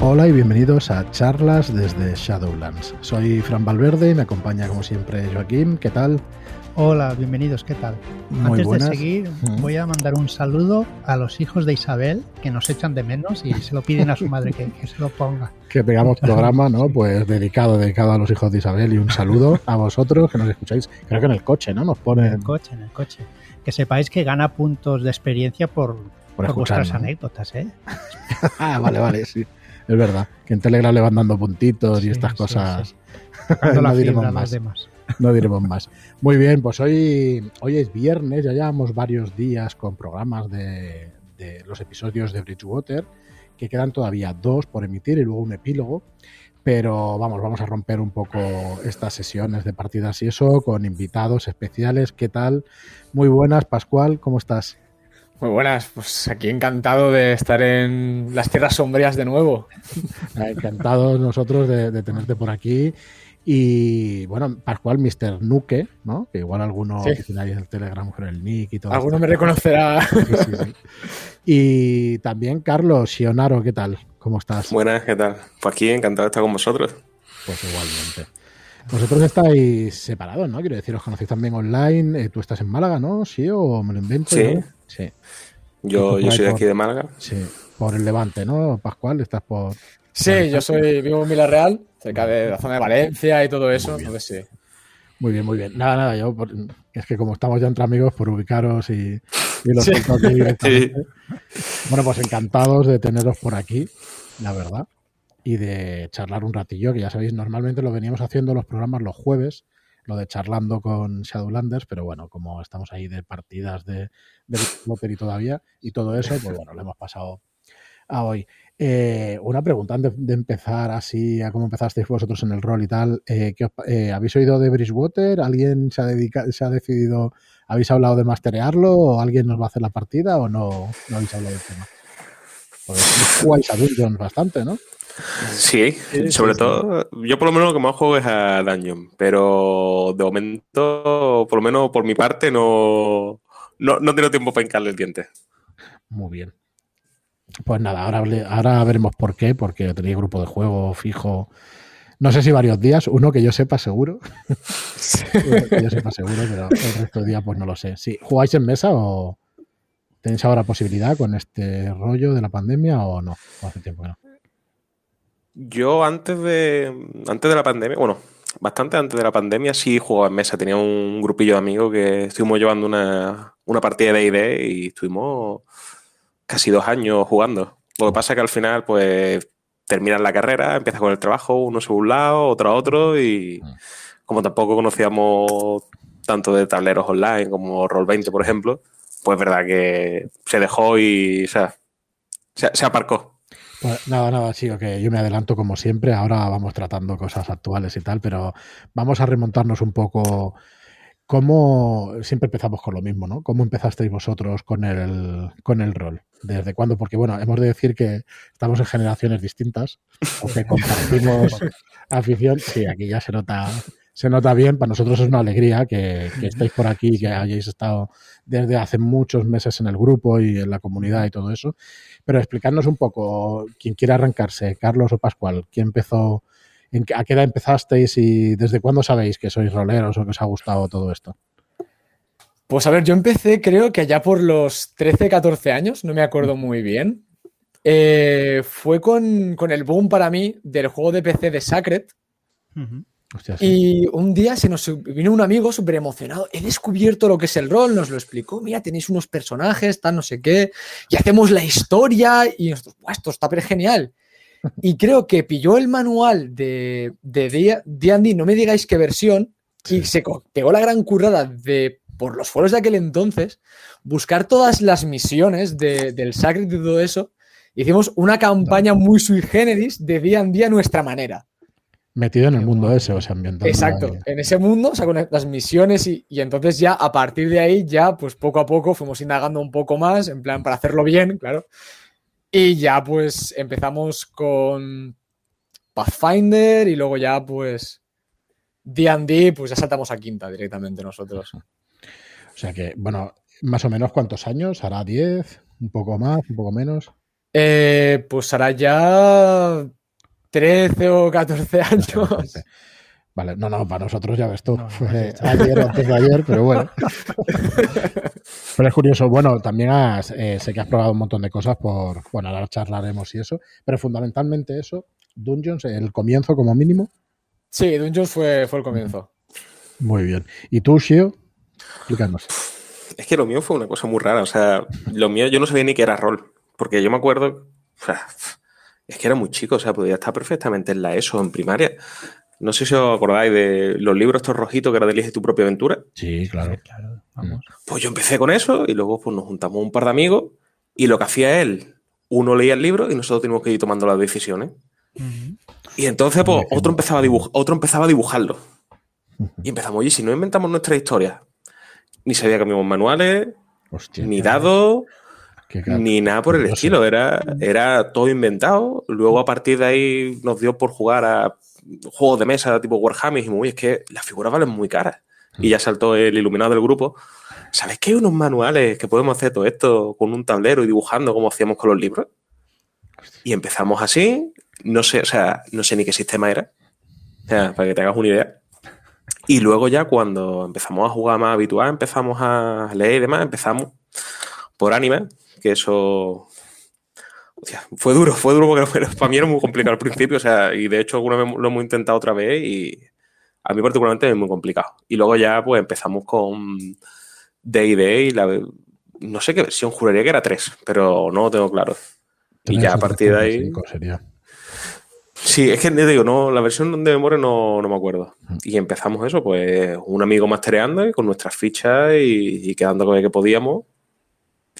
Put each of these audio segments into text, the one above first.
Hola y bienvenidos a charlas desde Shadowlands. Soy Fran Valverde y me acompaña como siempre Joaquín. ¿Qué tal? Hola, bienvenidos, ¿qué tal? Muy Antes buenas. de seguir, Mm. voy a mandar un saludo a los hijos de Isabel que nos echan de menos y se lo piden a su madre que, que se lo ponga. Que pegamos programa, ¿no? Pues dedicado, dedicado a los hijos de Isabel y un saludo a vosotros que nos escucháis. Creo que en el coche, ¿no? Nos En ponen el coche, en el coche. Que sepáis que gana puntos de experiencia por, por por vuestras anécdotas, ¿eh? Ah, vale, vale, sí. Es verdad. Que en Telegram le van dando puntitos y estas sí, cosas. sí. No diremos más. demás. No diremos más. Muy bien, pues hoy, hoy es viernes, ya llevamos varios días con programas de, de los episodios de Bridgewater, que quedan todavía dos por emitir y luego un epílogo. Pero vamos, vamos a romper un poco estas sesiones de partidas y eso con invitados especiales. ¿Qué tal? Muy buenas, Pascual, ¿cómo estás? Muy buenas, pues aquí encantado de estar en las tierras sombrías de nuevo. Eh, Encantados nosotros de, de tenerte por aquí. Y bueno, Pascual, Mr. Nuke, ¿no? Que igual alguno Sí. que tiene ahí el Telegram con el nick y todo. Alguno me reconocerá. Sí, sí, sí. Y también Carlos Sionaro, ¿qué tal? ¿Cómo estás? Buenas, ¿qué tal? Pues aquí encantado de estar con vosotros. Pues igualmente. Vosotros estáis separados, ¿no? Quiero decir, os conocéis también online. Eh, Tú estás en Málaga, ¿no? ¿Sí? ¿O me lo invento? Sí. Sí. Yo, yo soy de aquí de Málaga. Sí. Por el Levante, ¿no? Pascual, estás por... Sí, yo soy vivo en Villarreal, cerca de la zona de Valencia y todo eso. Entonces sí. Muy bien, muy bien. Nada, nada, yo por- es que como estamos ya entre amigos, por ubicaros y, y lo Sí. directamente. Bueno, pues encantados de teneros por aquí, la verdad, y de charlar un ratillo, que ya sabéis, normalmente lo veníamos haciendo los programas los jueves, lo de charlando con Shadowlanders, pero bueno, como estamos ahí de partidas de, de Potter y todavía, y todo eso, pues bueno, lo hemos pasado a hoy. Eh, una pregunta antes de empezar así a cómo empezasteis vosotros en el rol y tal. eh, ¿qué os pa- eh, ¿Habéis oído de Bridgewater? ¿Alguien se ha, dedica- se ha decidido, habéis hablado de masterearlo o alguien nos va a hacer la partida o no, no habéis hablado del tema? Porque jugáis a Dungeons bastante, ¿no? Sí, sobre todo, yo por lo menos lo que más juego es a Dungeon, pero de momento, por lo menos por mi parte, no, no, no tengo tiempo para hincarle el diente. Muy bien. Pues nada, ahora, ahora veremos por qué, porque tenéis grupo de juego fijo. No sé si varios días, uno que yo sepa seguro. Que yo sepa seguro, pero el resto de días pues no lo sé. Sí, ¿Jugáis en mesa o tenéis ahora posibilidad con este rollo de la pandemia o no? O hace tiempo que no. Yo antes de, antes de la pandemia, bueno, bastante antes de la pandemia sí jugaba en mesa. Tenía un grupillo de amigos que estuvimos llevando una, una partida de D&D y estuvimos casi dos años jugando. Lo que pasa es que al final, pues, terminas la carrera, empiezas con el trabajo, uno se un lado, otro a otro, y Mm. como tampoco conocíamos tanto de tableros online como Roll20, por ejemplo, pues es verdad que se dejó y o sea, se, se aparcó. Pues nada, nada, sí, ok. Yo me adelanto como siempre. Ahora vamos tratando cosas actuales y tal, pero vamos a remontarnos un poco. ¿Cómo siempre empezamos con lo mismo, ¿no? ¿Cómo empezasteis vosotros con el, con el rol? ¿Desde cuándo? Porque, bueno, hemos de decir que estamos en generaciones distintas, o que compartimos afición. Sí, aquí ya se nota, se nota bien. Para nosotros es una alegría que, que estéis por aquí, que hayáis estado desde hace muchos meses en el grupo y en la comunidad y todo eso. Pero explicarnos un poco, quien quiera arrancarse, Carlos o Pascual, ¿quién empezó? ¿En qué- ¿A qué edad empezasteis y desde cuándo sabéis que sois roleros o que os ha gustado todo esto? Pues a ver, yo empecé creo que allá por los 13, 14 años, no me acuerdo muy bien. Eh, fue con, con el boom para mí del juego de PC de Sacred. Hostia, sí. Y un día se nos vino un amigo súper emocionado. He descubierto lo que es el rol, nos lo explicó. Mira, tenéis unos personajes, tal, no sé qué. Y hacemos la historia. Y nosotros, "Buah, esto está genial. Y creo que pilló el manual de de D&D, no me digáis qué versión, y Sí. se pegó la gran currada de, por los foros de aquel entonces, buscar todas las misiones de- del Sacred y todo eso. Hicimos una campaña muy sui generis de D&D a nuestra manera. Metido en el mundo ese, o sea, ambientado. Exacto, ahí. en ese mundo, o sea, con las misiones y, y entonces ya a partir de ahí ya pues poco a poco fuimos indagando un poco más, en plan para hacerlo bien, claro. Y ya pues empezamos con Pathfinder y luego ya pues D&D, pues ya saltamos a quinta directamente nosotros. O sea que, bueno, más o menos cuántos años, hará 10, un poco más, un poco menos. Eh, pues hará ya 13 o 14 años. Vale, no, no, para nosotros ya ves tú. No, ayer o antes de ayer, pero bueno. pero es curioso. Bueno, también has, eh, sé que has probado un montón de cosas por. Bueno, ahora charlaremos y eso. Pero fundamentalmente eso, Dungeons, el comienzo como mínimo. Sí, Dungeons fue, fue el comienzo. Muy bien. ¿Y tú, Shio? Explícanos. Es que lo mío fue una cosa muy rara. O sea, lo mío yo no sabía ni que era rol. Porque yo me acuerdo. O sea, es que era muy chico. O sea, podía estar perfectamente en la ESO, en primaria. No sé si os acordáis de los libros estos rojitos que era de Elige tu propia aventura. Sí, claro. Sí, claro, vamos. Pues yo empecé con eso y luego pues nos juntamos un par de amigos y lo que hacía él, uno leía el libro y nosotros teníamos que ir tomando las decisiones. Y entonces pues otro empezaba, a dibuj- otro empezaba a dibujarlo. Y empezamos, oye, si no inventamos nuestra historia, ni sabía que habíamos manuales, Hostia. ni dados. Ni nada por el estilo. Era, era todo inventado. Luego a partir de ahí nos dio por jugar a juegos de mesa tipo Warhammer y dijimos, uy, es que las figuras valen muy caras. Y ya saltó el iluminado del grupo. ¿Sabes que hay unos manuales que podemos hacer todo esto con un tablero y dibujando como hacíamos con los libros? Y empezamos así. No sé, o sea, no sé ni qué sistema era. O sea, para que te hagas una idea. Y luego ya cuando empezamos a jugar más habitual, empezamos a leer y demás, empezamos por anime, que eso hostia, fue duro, fue duro porque para mí era muy complicado al principio, o sea, y de hecho alguna vez lo hemos intentado otra vez y a mí particularmente es muy complicado. Y luego ya pues empezamos con D&D y la no sé qué versión, juraría que era 3, pero no lo tengo claro. Y ya a partir de ahí sería. Sí, es que te digo, no, la versión de memoria no, no me acuerdo. Y empezamos eso, pues un amigo mastereando y con nuestras fichas y, y quedando con el que podíamos.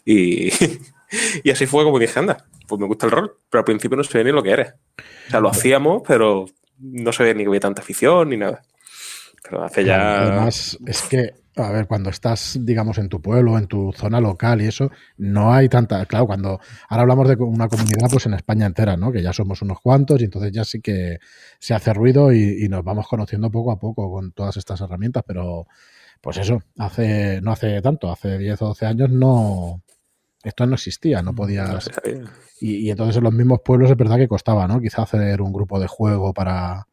Y, y así fue como dije, anda, pues me gusta el rol, pero al principio no sabía ni lo que era. O sea, lo hacíamos, pero no sabía ni que había tanta afición ni nada. Pero hace ya... Además, es que, a ver, cuando estás, digamos, en tu pueblo, en tu zona local y eso, no hay tanta. Claro, cuando ahora hablamos de una comunidad, pues en España entera, ¿no? Que ya somos unos cuantos y entonces ya sí que se hace ruido y, y nos vamos conociendo poco a poco con todas estas herramientas, pero pues eso, hace, no hace tanto, hace 10 o 12 años no. Esto no existía, no no podías. Y, y entonces en los mismos pueblos es verdad que costaba, ¿no? Quizá hacer un grupo de juego para.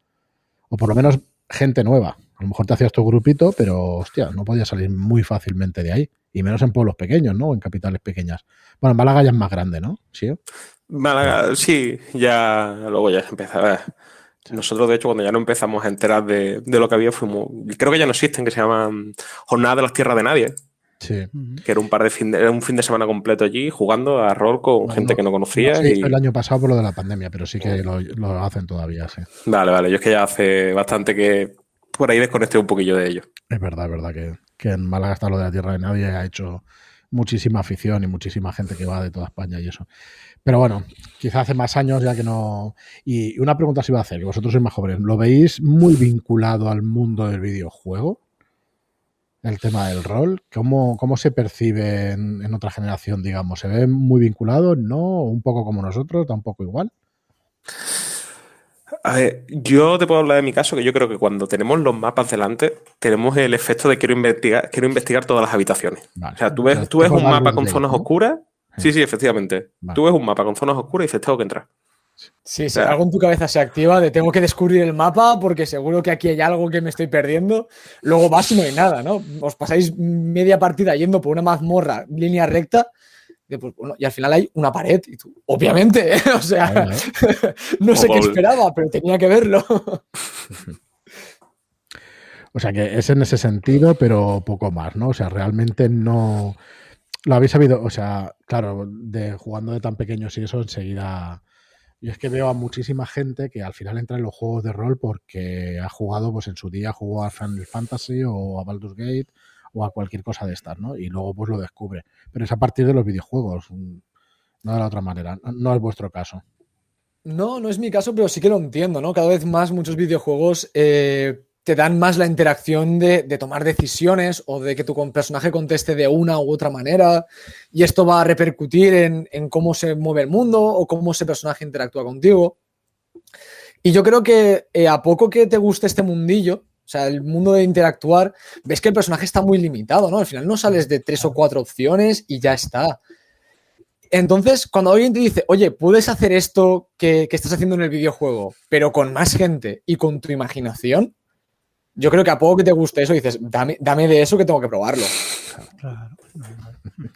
O por lo menos gente nueva. A lo mejor te hacías tu grupito, pero hostia, no podías salir muy fácilmente de ahí. Y menos en pueblos pequeños, ¿no? O en capitales pequeñas. Bueno, en Málaga ya es más grande, ¿no? Sí. Málaga, sí, ya luego ya empezaba. Nosotros, de hecho, cuando ya no empezamos a enterar de, de lo que había, fuimos. Creo que ya no existen, que se llaman Jornadas de las Tierras de Nadie. Sí. Que era un par de fin de, un fin de semana completo allí jugando a rol con gente que no conocía. No y... el año pasado por lo de la pandemia, pero sí que lo, lo hacen todavía, sí. Vale, vale. Yo es que ya hace bastante que por ahí desconecté un poquillo de ello. Es verdad, es verdad que, que en Málaga está lo de la tierra de nadie, ha hecho muchísima afición y muchísima gente que va de toda España y eso. Pero bueno, quizá hace más años ya que no. Y una pregunta se iba a hacer, que vosotros sois más jóvenes, ¿lo veis muy vinculado al mundo del videojuego? El tema del rol, ¿cómo, cómo se percibe en, en otra generación, digamos? ¿Se ve muy vinculado? ¿No? ¿Un poco como nosotros? ¿Tampoco igual? A ver, yo te puedo hablar de mi caso, que yo creo que cuando tenemos los mapas delante, tenemos el efecto de quiero investigar, quiero investigar todas las habitaciones. Vale. O sea, tú ves, tú ves un mapa con zonas ¿no? oscuras. Sí, sí, efectivamente. Vale. Tú ves un mapa con zonas oscuras y dices, tengo que entrar. Sí, si sea- algo en tu cabeza se activa de tengo que descubrir el mapa porque seguro que aquí hay algo que me estoy perdiendo. Luego vas y no hay nada, ¿no? Os pasáis media partida yendo por una mazmorra, línea recta, de, pues, bueno, y al final hay una pared. Y tú, obviamente, o sea, ¿eh? no sé qué esperaba, pero tenía que verlo. O sea que es en ese sentido, pero poco más, ¿no? O sea, realmente no. Lo habéis sabido, o sea, claro, de jugando de tan pequeños y eso, enseguida. Yo es que veo a muchísima gente que al final entra en los juegos de rol porque ha jugado, pues en su día jugó a Final Fantasy o a Baldur's Gate o a cualquier cosa de estas, ¿no? Y luego pues lo descubre. Pero es a partir de los videojuegos, mm, no de la otra manera. No, no es vuestro caso. No, no es mi caso, pero sí que lo entiendo, ¿no? Cada vez más muchos videojuegos eh, te dan más la interacción de, de tomar decisiones o de que tu personaje conteste de una u otra manera y esto va a repercutir en, en cómo se mueve el mundo o cómo ese personaje interactúa contigo. Y yo creo que eh, a poco que te guste este mundillo, o sea, el mundo de interactuar, ves que el personaje está muy limitado, ¿no? Al final no sales de tres o cuatro opciones y ya está entonces, cuando alguien te dice, oye, puedes hacer esto que, que estás haciendo en el videojuego, pero con más gente y con tu imaginación, yo creo que a poco que te guste eso, dices, dame, dame de eso que tengo que probarlo. Claro.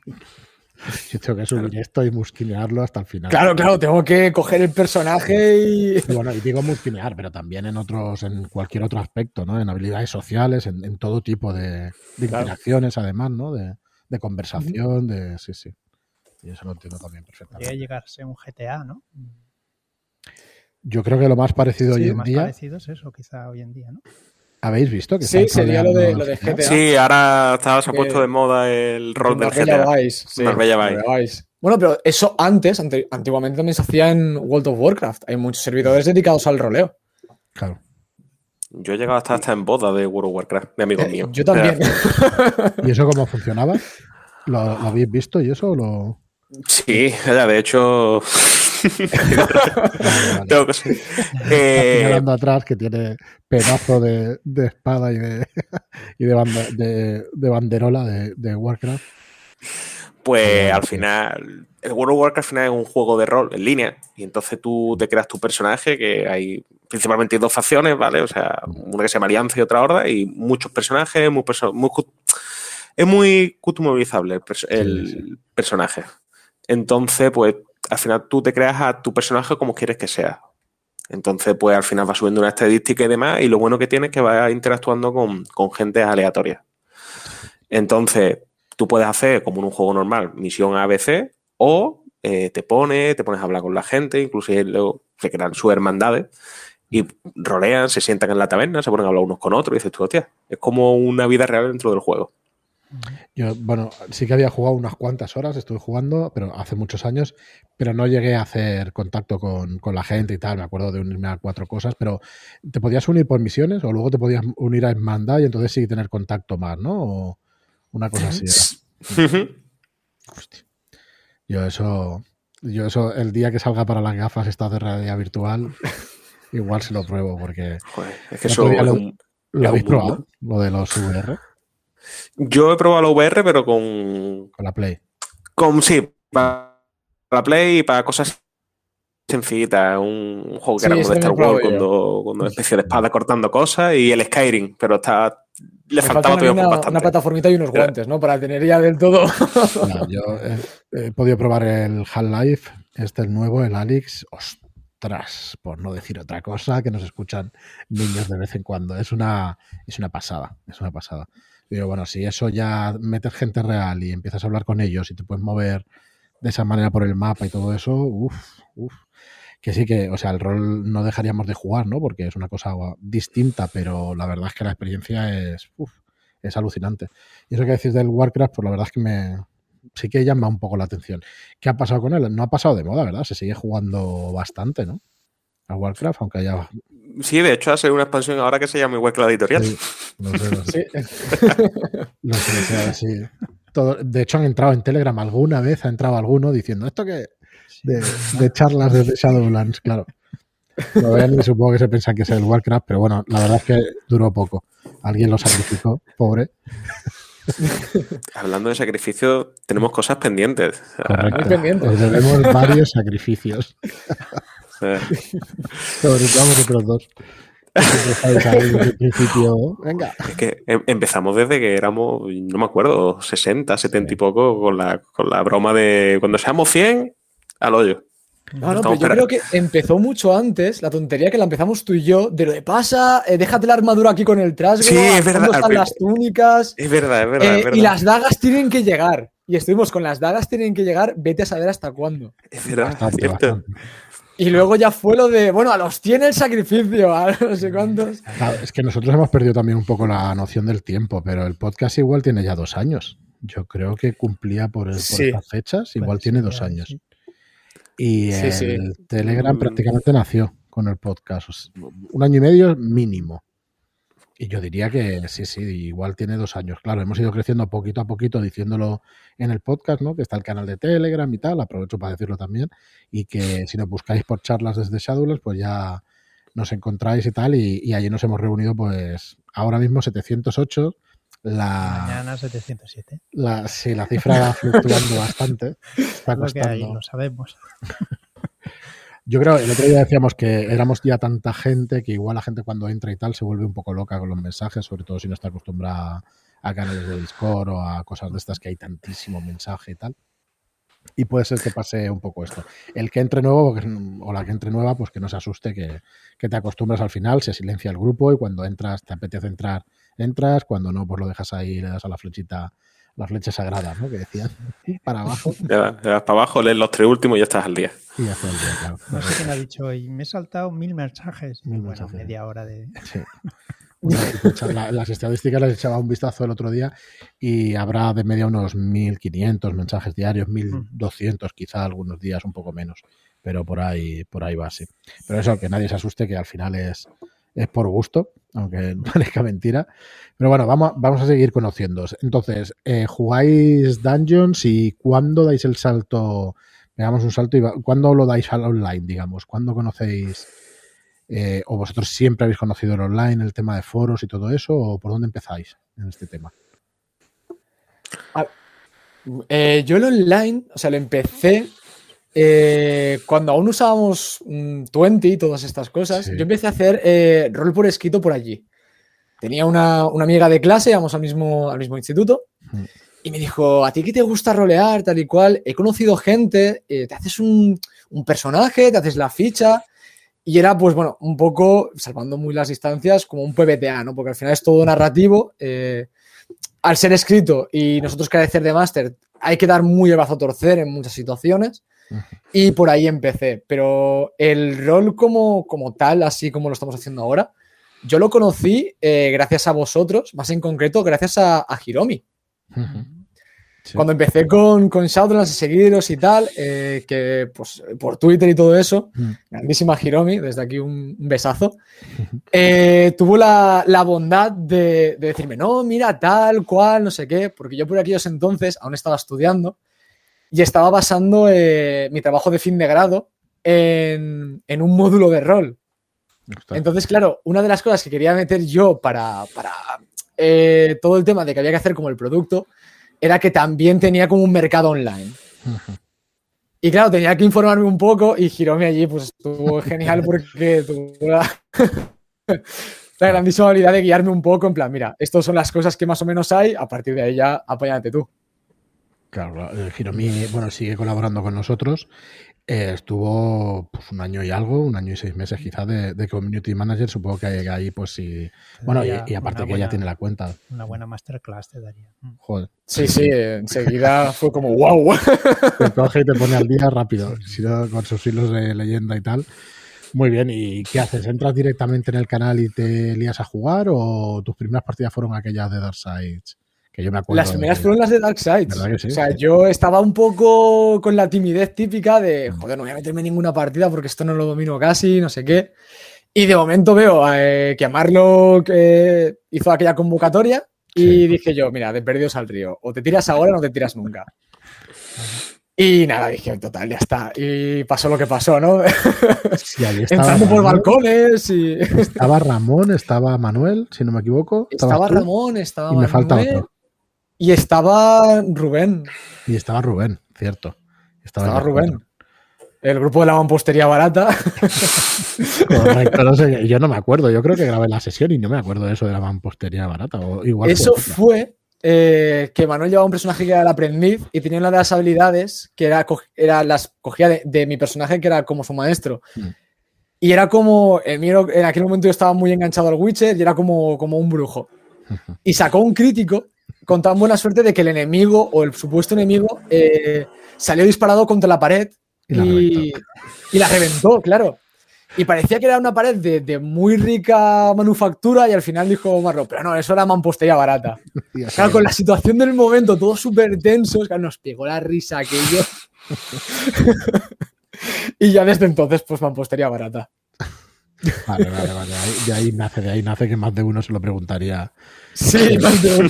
Yo tengo que subir esto y musquinearlo hasta el final. Claro, claro, tengo que coger el personaje y. Bueno, y digo musquinear, pero también en otros, en cualquier otro aspecto, ¿no? En habilidades sociales, en, en todo tipo de, de Claro. interacciones, además, ¿no? De, de conversación, de. Sí, sí. Y eso lo entiendo también Podría perfectamente. llegarse a un GTA, ¿no? Yo creo que lo más parecido Sí, hoy lo en más día. parecido es eso, quizá hoy en día, ¿no? ¿Habéis visto que Sí, sería lo de- lo de GTA? Sí, ahora está- se ha Que- puesto de moda el rol del GTA. Vice, sí, Marbella Vice. Marbella Vice. Bueno, pero eso antes, ante- antiguamente también se hacía en World of Warcraft. Hay muchos servidores dedicados al roleo. Claro. Yo he llegado hasta, hasta en boda de World of Warcraft, de amigos Eh, míos. yo también. ¿Y eso cómo funcionaba? ¿Lo, lo habéis visto y eso? Lo... Sí, de hecho. Tengo que Eh, atrás que tiene pedazo de, de espada y de, y de, banda- de- de banderola de, de Warcraft. Pues al final, el World of Warcraft al final es un juego de rol en línea. Y entonces tú te creas tu personaje, que hay principalmente dos facciones, ¿vale? O sea, una que se llama Alianza y otra Horda, y muchos personajes, muy perso- muy es muy customizable el, perso- el Sí, personaje. Entonces, pues al final tú te creas a tu personaje como quieres que sea. Entonces, pues al final va subiendo una estadística y demás, y lo bueno que tiene es que va interactuando con, con gente aleatoria. Entonces, tú puedes hacer, como en un juego normal, misión ABC, o eh, te pones, te pones a hablar con la gente, incluso luego se crean sus hermandades, y rolean, se sientan en la taberna, se ponen a hablar unos con otros, y dices tú, hostia, es como una vida real dentro del juego. Yo, bueno, sí que había jugado unas cuantas horas, estuve jugando, pero hace muchos años, pero no llegué a hacer contacto con, con la gente y tal. Me acuerdo de unirme a cuatro cosas, pero ¿te podías unir por misiones o luego te podías unir a hermandad y entonces sí tener contacto más, ¿no? O una cosa así era. Hostia. Yo eso, yo eso, el día que salga para las gafas esta de realidad virtual, igual se lo pruebo porque Joder, es que eso lo- un- lo habéis probado, lo de los VR Yo he probado la VR, pero con, con la Play. con sí, para la Play y para cosas sencillitas. Un juego que Sí, era como de Star Wars, cuando, cuando una especie de espada cortando cosas, y el Skyrim, pero está. Le Me faltaba todavía una, bastante. una plataformita y unos guantes, ¿no? Para tener ya del todo. Yo he, he podido probar el Half-Life, este el nuevo, el Alex. Ostras, por no decir otra cosa, que nos escuchan niños de vez en cuando. Es una, es una pasada, es una pasada. Digo, bueno, si eso ya metes gente real y empiezas a hablar con ellos y te puedes mover de esa manera por el mapa y todo eso, uff, uff. Que sí que, o sea, el rol no dejaríamos de jugar, ¿no? Porque es una cosa distinta, pero la verdad es que la experiencia es, uf, es alucinante. Y eso que decís del Warcraft, pues la verdad es que me sí que llama un poco la atención. ¿Qué ha pasado con él? No ha pasado de moda, ¿verdad? Se sigue jugando bastante, ¿no? A Warcraft, aunque haya. Sí, de hecho, ha salido una expansión ahora que se llama igual que la editorial. Sí, no sé, no sé. Sí. No sé, sí. Todo- de hecho, han entrado en Telegram alguna vez, ha entrado alguno diciendo esto que de, de charlas desde Shadowlands, claro. Lo ven y supongo que se piensan que es el Warcraft, pero bueno, la verdad es que duró poco. Alguien lo sacrificó, pobre. Hablando de sacrificio, tenemos cosas pendientes. Correcto. Muy pendiente. Os debemos varios sacrificios. A vosotros dos. Principio. Venga. Es que em- empezamos desde que éramos, no me acuerdo, 60, 70 y poco, con la, con la broma de cuando seamos 100, al hoyo. No, no, pero Estamos yo creo que empezó mucho antes, la tontería que la empezamos tú y yo, de lo de pasa, eh, déjate la armadura aquí con el trasgo, Sí, es verdad, están las túnicas, Es verdad, es verdad, eh, es verdad. y las dagas tienen que llegar. Y estuvimos con las dagas tienen que llegar, vete a saber hasta cuándo. Es verdad, Bastante, cierto. bastante. Y luego ya fue lo de, bueno, a los tiene el sacrificio, a no sé cuántos. Claro, es que nosotros hemos perdido también un poco la noción del tiempo, pero el podcast igual tiene ya dos años. Yo creo que cumplía por, el- por Sí. estas fechas, igual tiene dos años. sí. Y Sí, el sí. Telegram Mm. prácticamente nació con el podcast. o sea, un año y medio mínimo. Y yo diría que sí, sí, igual tiene dos años. Claro, hemos ido creciendo poquito a poquito diciéndolo en el podcast, ¿no? Que está el canal de Telegram y tal, aprovecho para decirlo también. Y que si nos buscáis por charlas desde Shadowlands, pues ya nos encontráis y tal. Y, y allí nos hemos reunido, pues ahora mismo 708. la, Mañana 707. la, sí, la cifra va fluctuando bastante. Está Lo que costando. lo sabemos. Yo creo, el otro día decíamos que éramos ya tanta gente que igual la gente cuando entra y tal se vuelve un poco loca con los mensajes, sobre todo si no está acostumbrada a canales de Discord o a cosas de estas que hay tantísimo mensaje y tal. Y puede ser que pase un poco esto. El que entre nuevo o la que entre nueva, pues que no se asuste, que, que te acostumbras al final, se silencia el grupo y cuando entras, te apetece entrar, entras, cuando no, pues lo dejas ahí le das a la flechita, la flecha sagrada, ¿no? Que decían, para abajo Le das, le das para abajo, lees los tres últimos y ya estás al día. y ya está el día, claro. No sé quién ha dicho hoy, me he saltado mil mensajes. Mil bueno, mensajes. media hora de... Sí. La- las estadísticas les echaba un vistazo el otro día y habrá de media unos 1.500 mensajes diarios, 1.200 quizá algunos días un poco menos, pero por ahí, por ahí va, sí. Pero eso, que nadie se asuste, que al final es, es por gusto, aunque parezca mentira. Pero bueno, vamos, a seguir conociéndoos. Entonces, eh, ¿jugáis Dungeons y cuándo dais el salto? Pegamos un salto y ¿cuándo lo dais al online, digamos? ¿Cuándo conocéis eh, ¿O vosotros siempre habéis conocido el online, el tema de foros y todo eso? ¿O por dónde empezáis en este tema? Eh, yo el online, o sea, lo empecé eh, cuando aún usábamos mm, 20 y todas estas cosas. Sí. Yo empecé a hacer eh, rol por escrito por allí. Tenía una, una amiga de clase, íbamos al mismo, al mismo instituto, Mm. y me dijo, ¿a ti qué te gusta rolear, tal y cual? He conocido gente, eh, te haces un, un personaje, te haces la ficha, y era, pues bueno, un poco, salvando muy las distancias, como un PBTA, ¿no? Porque al final es todo narrativo. eh, al ser escrito y nosotros carecer de máster, hay que dar muy el brazo a torcer en muchas situaciones. Y por ahí empecé. Pero el rol como, como tal, así como lo estamos haciendo ahora, yo lo conocí eh, gracias a vosotros, más en concreto gracias a, a Hiromi. Sí. Cuando empecé con, con Shadowlands a seguiros y tal, eh, que pues por Twitter y todo eso, grandísima Hiromi, desde aquí un, un besazo, eh, tuvo la, la bondad de, de decirme, no, mira, tal, cual, no sé qué, porque yo por aquellos entonces aún estaba estudiando y estaba basando eh, mi trabajo de fin de grado en, en un módulo de rol. Entonces, claro, una de las cosas que quería meter yo para, para eh, todo el tema de que había que hacer como el producto era que también tenía como un mercado online. Y claro, tenía que informarme un poco y Hiromi allí pues estuvo genial porque tuvo la, la grandísima habilidad de guiarme un poco en plan, mira, estas son las cosas que más o menos hay, a partir de ahí ya apóyate tú. Claro, Hiromi, bueno, sigue colaborando con nosotros. Eh, estuvo pues, un año y algo, un año y seis meses quizá de, de community manager. Supongo que ahí, ahí, pues sí. Bueno, y, aparte que ella buena- tiene la cuenta. Una buena masterclass te daría. Mm. Joder. Sí, sí, enseguida fue como, wow. Te coge y te pone al día rápido, si no, con sus hilos de leyenda y tal. Muy bien, ¿y qué haces? ¿Entras directamente en el canal y te lías a jugar o tus primeras partidas fueron aquellas de Darkseid? Que yo me acuerdo. Las primeras de- fueron las de Dark Sides. ¿Verdad que sí? O sea, yo estaba un poco con la timidez típica de, joder, no voy a meterme en ninguna partida porque esto no lo domino casi, no sé qué. Y de momento veo eh, que Amarlo que hizo aquella convocatoria y Sí. dije yo, mira, de perdidos al río, o te tiras ahora o no te tiras nunca. Y nada, dije, total, ya está. Y pasó lo que pasó, ¿no? Sí, Entrando por Ramón, balcones y... Estaba Ramón, estaba Manuel, si no me equivoco. Estaba tú, Ramón, estaba Y me falta otro. Y estaba Rubén. Y estaba Rubén, cierto. Estaba, Rubén. cuatro. El grupo de la mampostería barata. Correcto, no sé, yo no me acuerdo. Yo creo que grabé la sesión y no me acuerdo de eso de la mampostería barata. O igual Eso fue eh, que Manuel llevaba un personaje que era el aprendiz y tenía una de las habilidades que era, era las cogía de, de mi personaje que era como su maestro. Mm. Y era como, mío, en aquel momento yo estaba muy enganchado al Witcher y era como, como un brujo. Y sacó un crítico con tan buena suerte de que el enemigo o el supuesto enemigo eh, salió disparado contra la pared Y la y, reventó. y la reventó, claro. Y parecía que era una pared de, de muy rica manufactura y al final dijo Marro, pero no, eso era mampostería barata. Claro, con la situación del momento, todo súper tenso, claro, nos pegó la risa aquello. y ya desde entonces, pues mampostería barata. Vale, vale, vale. De ahí nace, de ahí nace que más de uno se lo preguntaría. Sí, más de uno.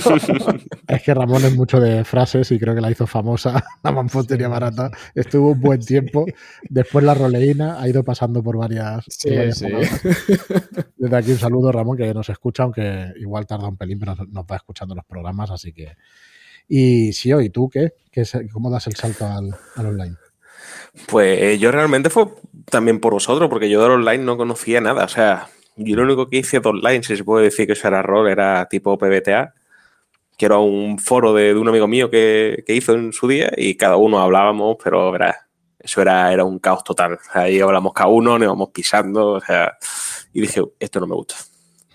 Es que Ramón es mucho de frases y creo que la hizo famosa, la mampostería barata. Estuvo un buen tiempo. Después la roleína ha ido pasando por varias. por Sí, varias sí. Desde aquí un saludo, Ramón, que nos escucha, aunque igual tarda un pelín, pero nos va escuchando los programas, así que. Y sí, ¿y tú qué? ¿Qué es- ¿Cómo das el salto al, al online? Pues eh, yo realmente fue también por vosotros, porque yo del online no conocía nada. O sea, yo lo único que hice de online, si se puede decir que eso era rol, era tipo PBTA, que era un foro de, de un amigo mío que, que hizo en su día y cada uno hablábamos, pero verás, eso era, era un caos total. Ahí hablamos cada uno, nos íbamos pisando, o sea, y dije, esto no me gusta.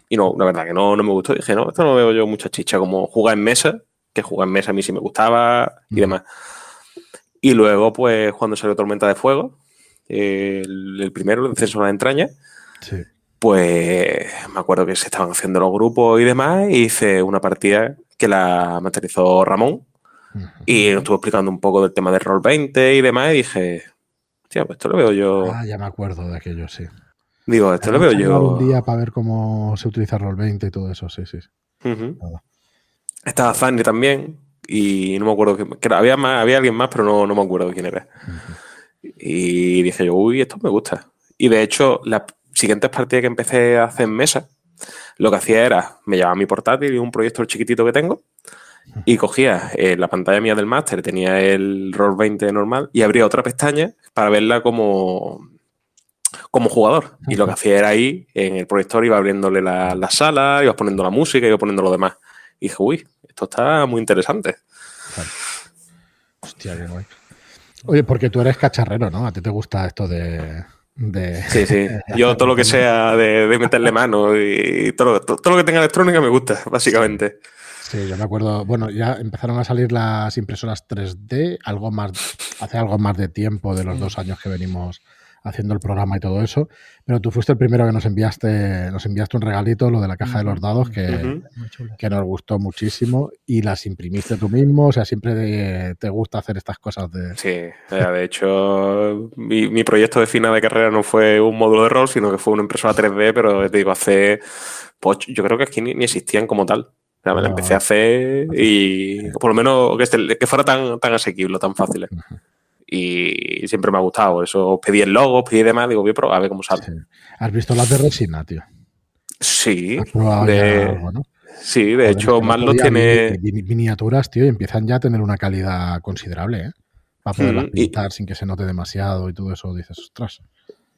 Y no, la verdad que no, no me gustó. Dije, no, esto no veo yo mucha chicha, como jugar en mesa, que jugar en mesa a mí sí me gustaba y demás. Y luego, pues, cuando salió Tormenta de Fuego, el, el primero, el descenso a las entrañas, Sí. pues me acuerdo que se estaban haciendo los grupos y demás, y hice una partida que la masterizó Ramón y nos estuvo explicando un poco del tema del Roll 20 y demás, y dije, tío, pues esto lo veo yo. Ah, ya me acuerdo de aquello, sí. Digo, esto lo veo yo. Un día para ver cómo se utiliza Roll 20 y todo eso, sí, sí. Nada. Estaba Fanny también, y no me acuerdo, que, que había, más, había alguien más, pero no, no me acuerdo quién era. Y dije yo, uy, esto me gusta. Y de hecho, las siguientes partidas que empecé a hacer en mesa, lo que hacía era, me llevaba mi portátil y un proyector chiquitito que tengo, y cogía eh, la pantalla mía del máster, tenía el Roll 20 normal, y abría otra pestaña para verla como, como jugador. Y lo que hacía era ahí, en el proyector, iba abriéndole la, la sala, iba poniendo la música, iba poniendo lo demás. Y dije, uy, esto está muy interesante. Hostia, qué guay. Oye, porque tú eres cacharrero, ¿no? A ti te gusta esto de. de... Sí, sí. Yo todo lo que sea de, de meterle mano y todo, todo, todo lo que tenga electrónica me gusta, básicamente. Sí, yo me acuerdo. Bueno, ya empezaron a salir las impresoras 3D, algo más, hace algo más de tiempo de los dos años que venimos haciendo el programa y todo eso. Pero tú fuiste el primero que nos enviaste, nos enviaste un regalito, lo de la caja de los dados, que. Muy chulo. que nos gustó muchísimo y las imprimiste tú mismo. O sea, siempre te, te gusta hacer estas cosas de. Sí, de hecho, mi, mi proyecto de final de carrera no fue un módulo de rol, sino que fue una impresora 3D, pero te digo, hace. Pues, yo creo que aquí ni, ni existían como tal. O sea, me la No. empecé a hacer y por lo menos que, este- que fuera tan, tan asequible, tan fácil. Y siempre me ha gustado. Por Eso pedí el logo, pedí demás, digo, voy a probar a ver cómo sale. Sí. ¿Has visto las de resina, tío? Sí, sí, de Joder, hecho, día tiene. miniaturas, tío, y empiezan ya a tener una calidad considerable, ¿eh? Para poderlas Mm, y- pintar sin que se note demasiado y todo eso, dices, ostras.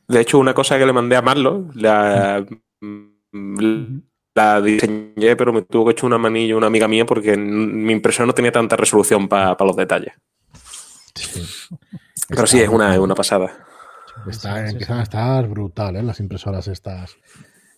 De hecho, una cosa que le mandé a Marlo, la, la diseñé, pero me tuvo que echar una manilla una amiga mía porque mi impresión no tenía tanta resolución para los detalles. Sí. Pero sí, es una, una pasada. Está, Sí, sí, empiezan sí. a estar brutal, ¿eh? Las impresoras estas.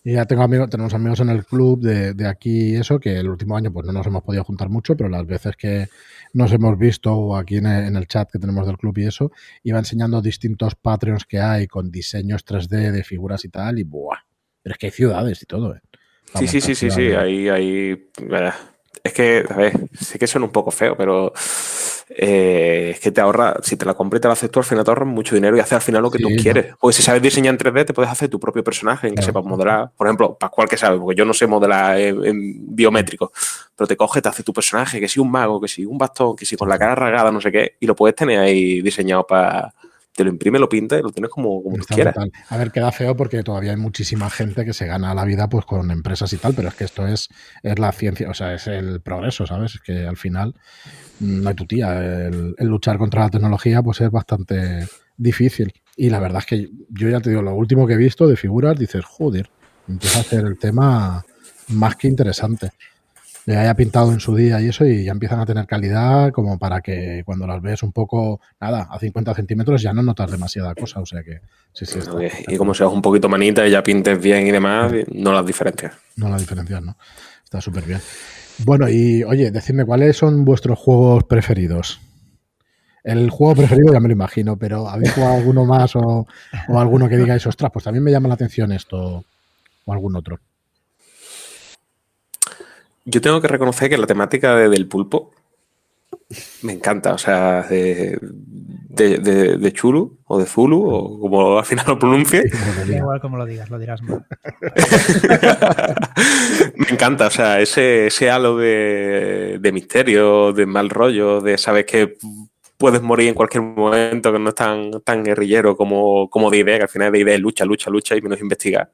Y ya tengo amigos, tenemos amigos en el club de, de aquí y eso, que el último año pues no nos hemos podido juntar mucho, pero las veces que nos hemos visto o aquí en el, en el chat que tenemos del club y eso, iba enseñando distintos Patreons que hay con diseños 3D de figuras y tal, y ¡buah! Pero es que hay ciudades y todo, ¿eh? Sí, sí, sí, sí, sí. Ahí, ahí. Es que, a ver, sé que suena un poco feo, pero eh, es que te ahorra, si te la compras y te la haces tú, al final te ahorras mucho dinero y haces al final lo que Sí, tú quieres. Porque si sabes diseñar en 3D, te puedes hacer tu propio personaje en que sepas modelar. Por ejemplo, Pascual que sabe, porque yo no sé modelar en, en biométrico, pero te coges, te haces tu personaje, que si un mago, que si un bastón, que si con la cara rasgada, no sé qué, y lo puedes tener ahí diseñado para. Te lo imprime, lo pinta y lo tienes como, como tú quieras. A ver, queda feo porque todavía hay muchísima gente que se gana la vida pues con empresas y tal, pero es que esto es, es la ciencia, o sea, es el progreso, ¿sabes? Es que al final mm, no hay tu tía. El, el luchar contra la tecnología pues es bastante difícil. Y la verdad es que yo ya te digo, lo último que he visto de figuras, dices, joder, empieza a hacer el tema más que interesante. Ya haya pintado en su día y eso, y ya empiezan a tener calidad como para que cuando las ves un poco, nada, a 50 centímetros ya no notas demasiada cosa. O sea que sí, sí, está, Y como seas un poquito manita y ya pintes bien y demás, no las diferencias. no la diferencias, ¿no? Está súper bien. Bueno, y oye, decidme, ¿cuáles son vuestros juegos preferidos? El juego preferido ya me lo imagino, pero ¿habéis jugado alguno más o, o alguno que digáis, ostras, pues también me llama la atención esto o algún otro? Yo tengo que reconocer que la temática de- del pulpo Me encanta, o sea, de, de, de, de Chulu o de Zulu, o como al final lo pronuncie. Igual como lo digas, lo dirás mal. Me encanta, o sea, ese, ese halo de, de misterio, de mal rollo, de sabes que puedes morir en cualquier momento, que no es tan, tan guerrillero como, como de idea, que al final de idea es lucha, lucha, lucha y menos investigar.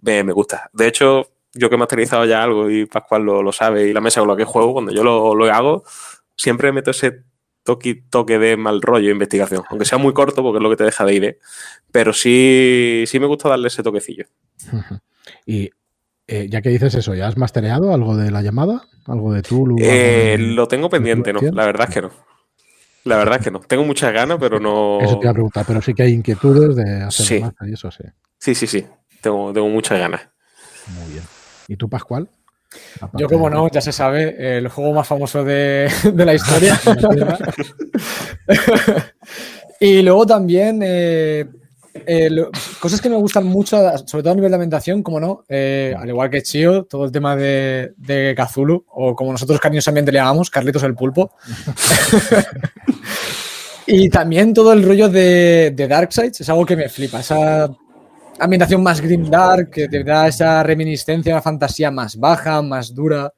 Me, me gusta. De hecho, yo que he masterizado ya algo y Pascual lo, lo sabe y la mesa con la que juego, cuando yo lo, lo hago, siempre meto ese toque, toque de mal rollo de investigación, aunque sea muy corto porque es lo que te deja de idea, pero sí, sí me gusta darle ese toquecillo. Y eh, ya que dices eso, ¿ya has mastereado algo de la llamada? ¿Algo de Tulu? Eh, de- lo tengo pendiente, no, la verdad es que no. La verdad es que no. Tengo muchas ganas, pero no. Eso te iba a preguntar, pero sí que hay inquietudes de hacer Sí. master y eso sí. Sí, sí, sí. Tengo, tengo muchas ganas. Muy bien. ¿Y tú, Pascual? Yo, como no, ya se sabe, el juego más famoso de, de la historia. y luego también eh, eh, lo- cosas que me gustan mucho, sobre todo a nivel de ambientación, como no, eh, al igual que Chio, todo el tema de, de Cthulhu, o como nosotros cariñosamente le llamamos, Carlitos el Pulpo. y también todo el rollo de, de Darkseid es algo que me flipa. Esa ambientación más grim dark, que te da esa reminiscencia, una fantasía más baja, más dura.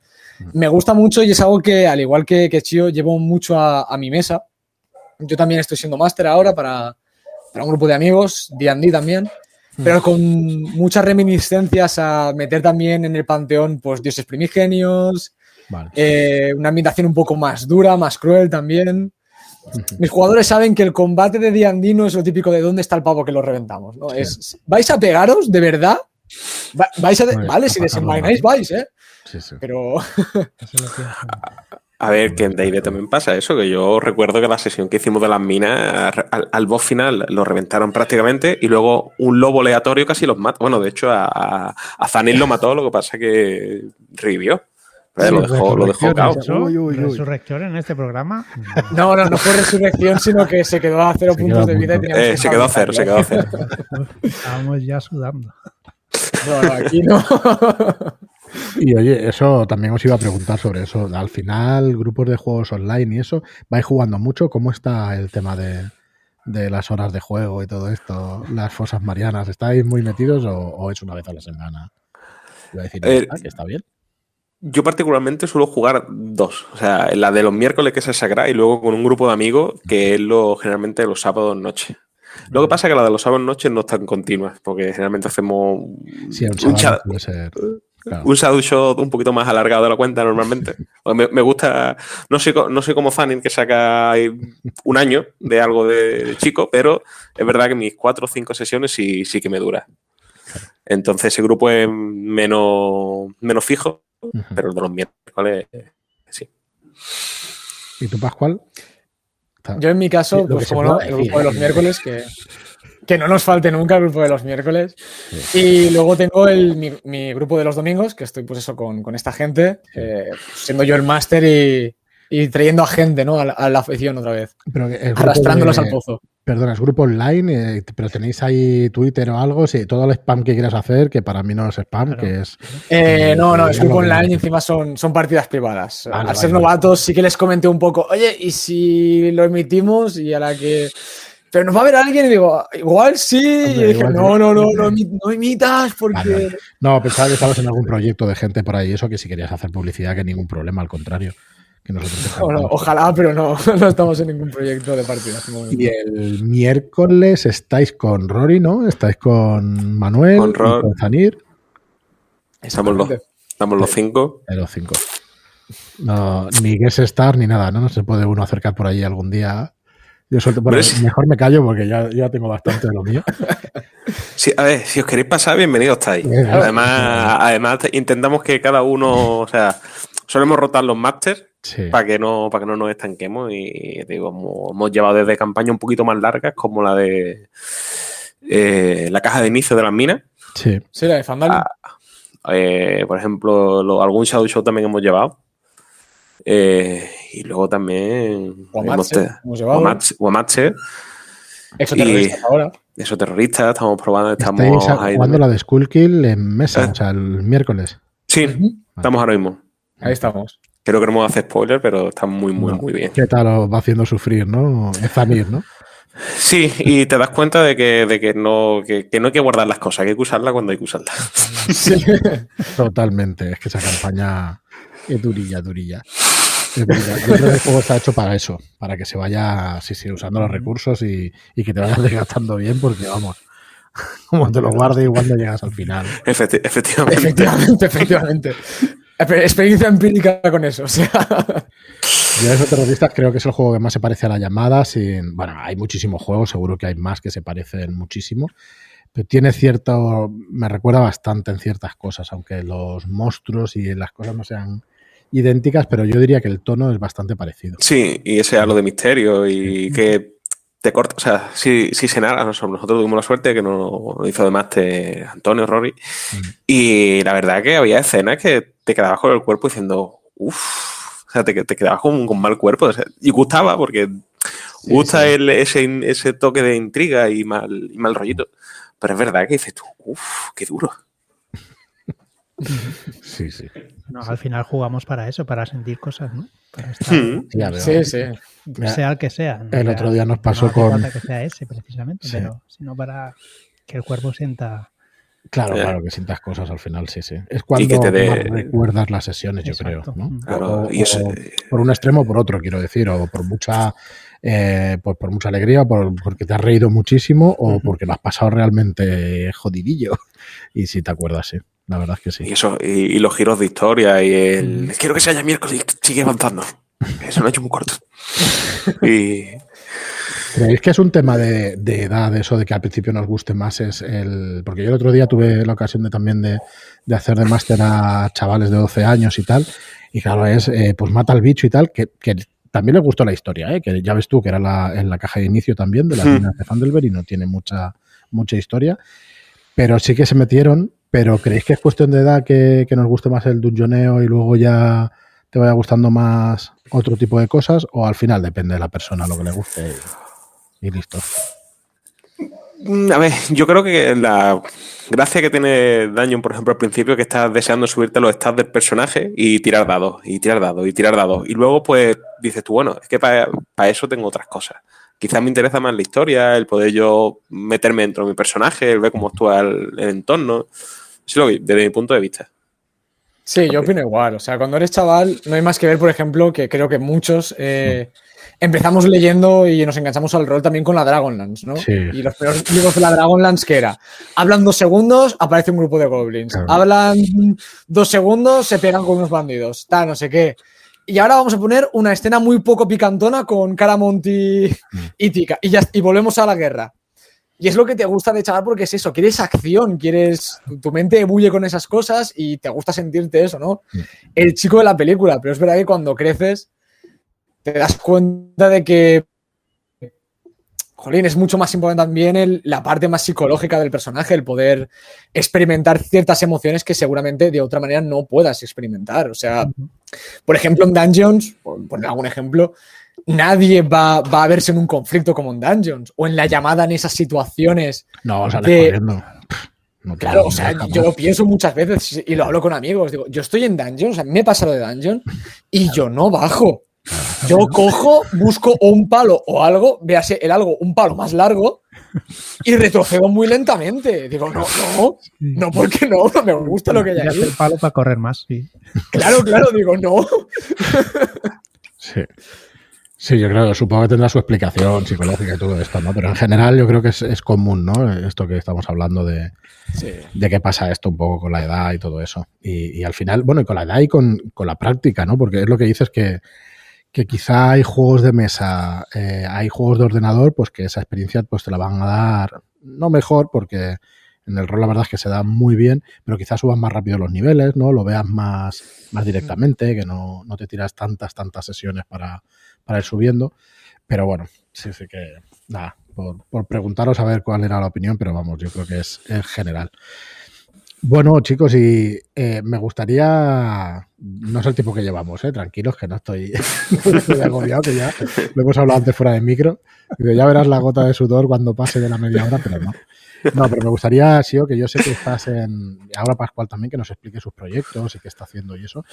Me gusta mucho y es algo que, al igual que, que Chio, llevo mucho a, a mi mesa. Yo también estoy siendo máster ahora para, para un grupo de amigos, D&D también, pero con muchas reminiscencias a meter también en el panteón pues dioses primigenios, Vale. eh, una ambientación un poco más dura, más cruel también. Mis jugadores saben que el combate de D&D no es lo típico de dónde está el pavo que lo reventamos. ¿no? Sí. Es, ¿Vais a pegaros de verdad? Va- ¿Vais a de- vale, a si desenvaináis, vais, ¿eh? Sí, sí. Pero. A ver, que en D&D también pasa eso, que yo recuerdo que la sesión que hicimos de las minas, al, al boss final lo reventaron prácticamente y luego un lobo aleatorio casi los mata. Bueno, de hecho a, a, a Zanil lo mató, lo que pasa que revivió. Pero lo dejó, lo dejó resurrección, en este programa. no, no, no fue resurrección, sino que se quedó a cero Se puntos quedó a de vida y Eh, que se quedó a cero, se quedó a cero. Estábamos ya sudando. No, no, aquí no. Y oye, eso también os iba a preguntar sobre eso. Al final, grupos de juegos online y eso, ¿vais jugando mucho? ¿Cómo está el tema de, de las horas de juego y todo esto? Las fosas marianas, ¿estáis muy metidos o, o es una vez a la semana? Iba a decir, Eh, "Ah, que está bien. Yo particularmente suelo jugar dos. O sea, la de los miércoles que es el Sagrada y luego con un grupo de amigos que es lo, generalmente los sábados noche. Lo que pasa es que la de los sábados noches no es tan continua, porque generalmente hacemos Sí, un un, chaval cha- puede ser. claro. un shadow shot un poquito más alargado de la cuenta normalmente. Me, me gusta, no soy, no soy como Fanning que saca un año de algo de, de chico, pero es verdad que mis cuatro o cinco sesiones sí, sí que me dura. Entonces ese grupo es menos, menos fijo, Pero el de los miércoles sí. ¿Y tú, Pascual? Yo en mi caso, Sí, pues como no, el grupo de los miércoles, que, que no nos falte nunca el grupo de los miércoles. Y luego tengo el, mi, mi grupo de los domingos, que estoy pues eso con, con esta gente, eh, siendo yo el máster y, y trayendo a gente, ¿no? A la, a la afición otra vez, Pero arrastrándolos de- al pozo. Perdona, es grupo online, eh, pero tenéis ahí Twitter o algo, sí, todo el spam que quieras hacer, que para mí no es spam, Claro. que es... Eh, no, no, es grupo online y encima son, son partidas privadas. Vale, Al ser vale, novatos sí que les comenté un poco, oye, ¿y si lo emitimos? Y a la que... Pero nos va a ver alguien y digo, igual sí. Hombre, y dije, igual no, no, no, no imitas porque... Vale, vale. No, pensaba que estabas en algún proyecto de gente por ahí, eso que si querías hacer publicidad, que ningún problema, al contrario. Que nosotros Bueno, encantamos. ojalá, pero no, no estamos en ningún proyecto de partidas. de momento. Y el miércoles estáis con Rory, ¿no? Estáis con Manuel, Con Ror. con Zanir, Estamos los, estamos los cinco. de los cinco. No, ni guest star ni nada, ¿no? No se puede uno acercar por allí algún día. Yo suelto, bueno, sí. mejor me callo porque ya, ya tengo bastante de lo mío. Sí, a ver, si os queréis pasar, bienvenidos estáis. Eh, Además, además te- intentamos que cada uno, o sea, solemos rotar los másters Sí. para que no para que no nos estanquemos y digo, hemos, hemos llevado desde campañas un poquito más largas como la de eh, la caja de inicio de las minas. Sí. Sí, la de Fandal. Eh, por ejemplo, lo- algún Shadow Show también hemos llevado. Eh, y luego también hemos te- hemos Exoterroristas y- ahora. esos terroristas, estamos probando, estamos ahí. jugando la de Skull Kill en mesa, Eh. o sea, el miércoles. Sí, estamos ahora mismo. Ahí estamos. Creo que no a hacer spoiler, pero está muy, muy, No. muy bien. ¿Qué tal os va haciendo sufrir, no? Zamir, ¿no? Sí, y te das cuenta de que, de que, no, que, que no hay que guardar las cosas, que hay que usarlas cuando hay que usarlas. Sí. Totalmente. Es que esa campaña es durilla, durilla. Es durilla. Yo creo que el juego está hecho para eso, para que se vaya, sí, sí, usando los recursos y, y que te vayas desgastando bien, porque vamos, como te lo guardes igual no llegas al final. Efecti- efectivamente. Efectivamente, efectivamente. Experiencia empírica con eso. O sea, Yo de esos terroristas creo que es el juego que más se parece a la llamada. Sin, bueno, hay muchísimos juegos, seguro que hay más que se parecen muchísimo. Pero tiene cierto. Me recuerda bastante en ciertas cosas, aunque los monstruos y las cosas no sean idénticas, pero yo diría que el tono es bastante parecido. Sí, y ese halo de misterio y que te corta. O sea, si, si se narra, nosotros tuvimos la suerte que nos nos hizo además te, Antonio, Rory. Mm. Y la verdad que había escenas que te quedabas con el cuerpo diciendo, uff, o sea, te, te quedabas con, con mal cuerpo. o sea, y gustaba porque gusta sí. El, ese, ese toque de intriga y mal, y mal rollito. Pero es verdad que dices tú, uff, qué duro. Sí, sí. No, al final jugamos para eso, para sentir cosas, ¿no? Para estar, veo. sí, sea el que sea. ¿no? El otro día nos pasó no hace con- falta que sea ese precisamente, Sí. pero sino para que el cuerpo sienta. Claro, Ya. claro, que sientas cosas al final, sí, sí. Es cuando que te dé- más recuerdas las sesiones, yo creo, ¿no? Claro, O- y eso- o por un extremo o por otro, quiero decir, o por mucha, eh, pues por mucha alegría, por, porque te has reído muchísimo, o porque lo has pasado realmente jodidillo. Y si te acuerdas, sí. La verdad es que sí. Y eso, y, y los giros de historia y el quiero que sea ya miércoles y sigue avanzando. Eso lo he hecho muy corto. Y ¿Creéis que es un tema de, de edad, eso de que al principio nos guste más? es el Porque yo el otro día tuve la ocasión de también de, de hacer de máster a chavales de 12 años y tal. Y claro, es eh, pues mata al bicho y tal, que, que también les gustó la historia, ¿eh? que ya ves tú que era la, en la caja de inicio también de la Hmm. mina de Fandelberg y no tiene mucha, mucha historia. Pero sí que se metieron. Pero ¿creéis que es cuestión de edad que, que nos guste más el dungeoneo y luego ya te vaya gustando más otro tipo de cosas? ¿O al final depende de la persona lo que le guste? Y, listo. Mm, A ver, yo creo que la gracia que tiene Dungeon, por ejemplo, al principio, que estás deseando subirte los stats del personaje y tirar dados, y tirar dados, y tirar dados. Y luego, pues, dices tú, bueno, es que para eso tengo otras cosas. Quizás me interesa más la historia, el poder yo meterme dentro de mi personaje, el ver cómo actúa el, entorno. Lo que, desde mi punto de vista. Sí, yo opino igual. O sea, cuando eres chaval, no hay más que ver, por ejemplo, que creo que muchos eh, empezamos leyendo y nos enganchamos al rol también con la Dragonlance, ¿no? Sí. Y los primeros libros de la Dragonlance, ¿qué era? Hablan dos segundos, aparece un grupo de goblins. Claro. Hablan dos segundos, se pegan con unos bandidos. Tal, no sé qué. Y ahora vamos a poner una escena muy poco picantona con Caramont y, y Tika. Y, ya, y volvemos a la guerra. Y es lo que te gusta de chaval porque es eso, quieres acción, quieres. Tu, mente ebulle con esas cosas y te gusta sentirte eso, ¿no? El chico de la película, pero es verdad que cuando creces te das cuenta de que. Jolín, es mucho más importante también el- la parte más psicológica del personaje, el poder experimentar ciertas emociones que seguramente de otra manera no puedas experimentar. O sea, por ejemplo, en Dungeons, por poner algún ejemplo, nadie va, va a verse en un conflicto como en Dungeons o en la llamada en esas situaciones. No, sales De- corriendo. No Claro, lo o sea, jamás. yo lo pienso muchas veces y lo hablo con amigos. Digo, yo estoy en Dungeons, o sea, me he pasado de Dungeon y yo no bajo. Yo cojo, busco o un palo o algo, véase el algo un palo más largo y retrocedo muy lentamente. Digo, no, no, no, porque no, no me gusta lo que hay ahí. el palo para correr más, sí. Claro, claro, digo, no. Sí. Sí, yo creo, supongo que tendrá su explicación psicológica y todo esto, ¿no? Pero en general yo creo que es, es común, ¿no? Esto que estamos hablando de, de qué pasa esto un poco con la edad y todo eso. Y, y al final, bueno, y con la edad y con, con la práctica, ¿no? Porque es lo que dices que, que quizá hay juegos de mesa, eh, hay juegos de ordenador, pues que esa experiencia pues te la van a dar, no mejor, porque en el rol la verdad es que se da muy bien, pero quizás subas más rápido los niveles, ¿no? Lo veas más, más directamente, que no, no te tiras tantas, tantas sesiones para, para ir subiendo. Pero bueno, sí, sí que, nada, por, por preguntaros a ver cuál era la opinión, pero vamos, yo creo que es, es general. Bueno, chicos, y eh, me gustaría. No sé el tiempo que llevamos, ¿eh? tranquilos, que no estoy, agobiado, que ya lo hemos hablado antes fuera de micro. Ya verás la gota de sudor cuando pase de la media hora, pero no. No, pero me gustaría, Sio, que yo sé que estás en. Ahora Pascual también, que nos explique sus proyectos y qué está haciendo y eso.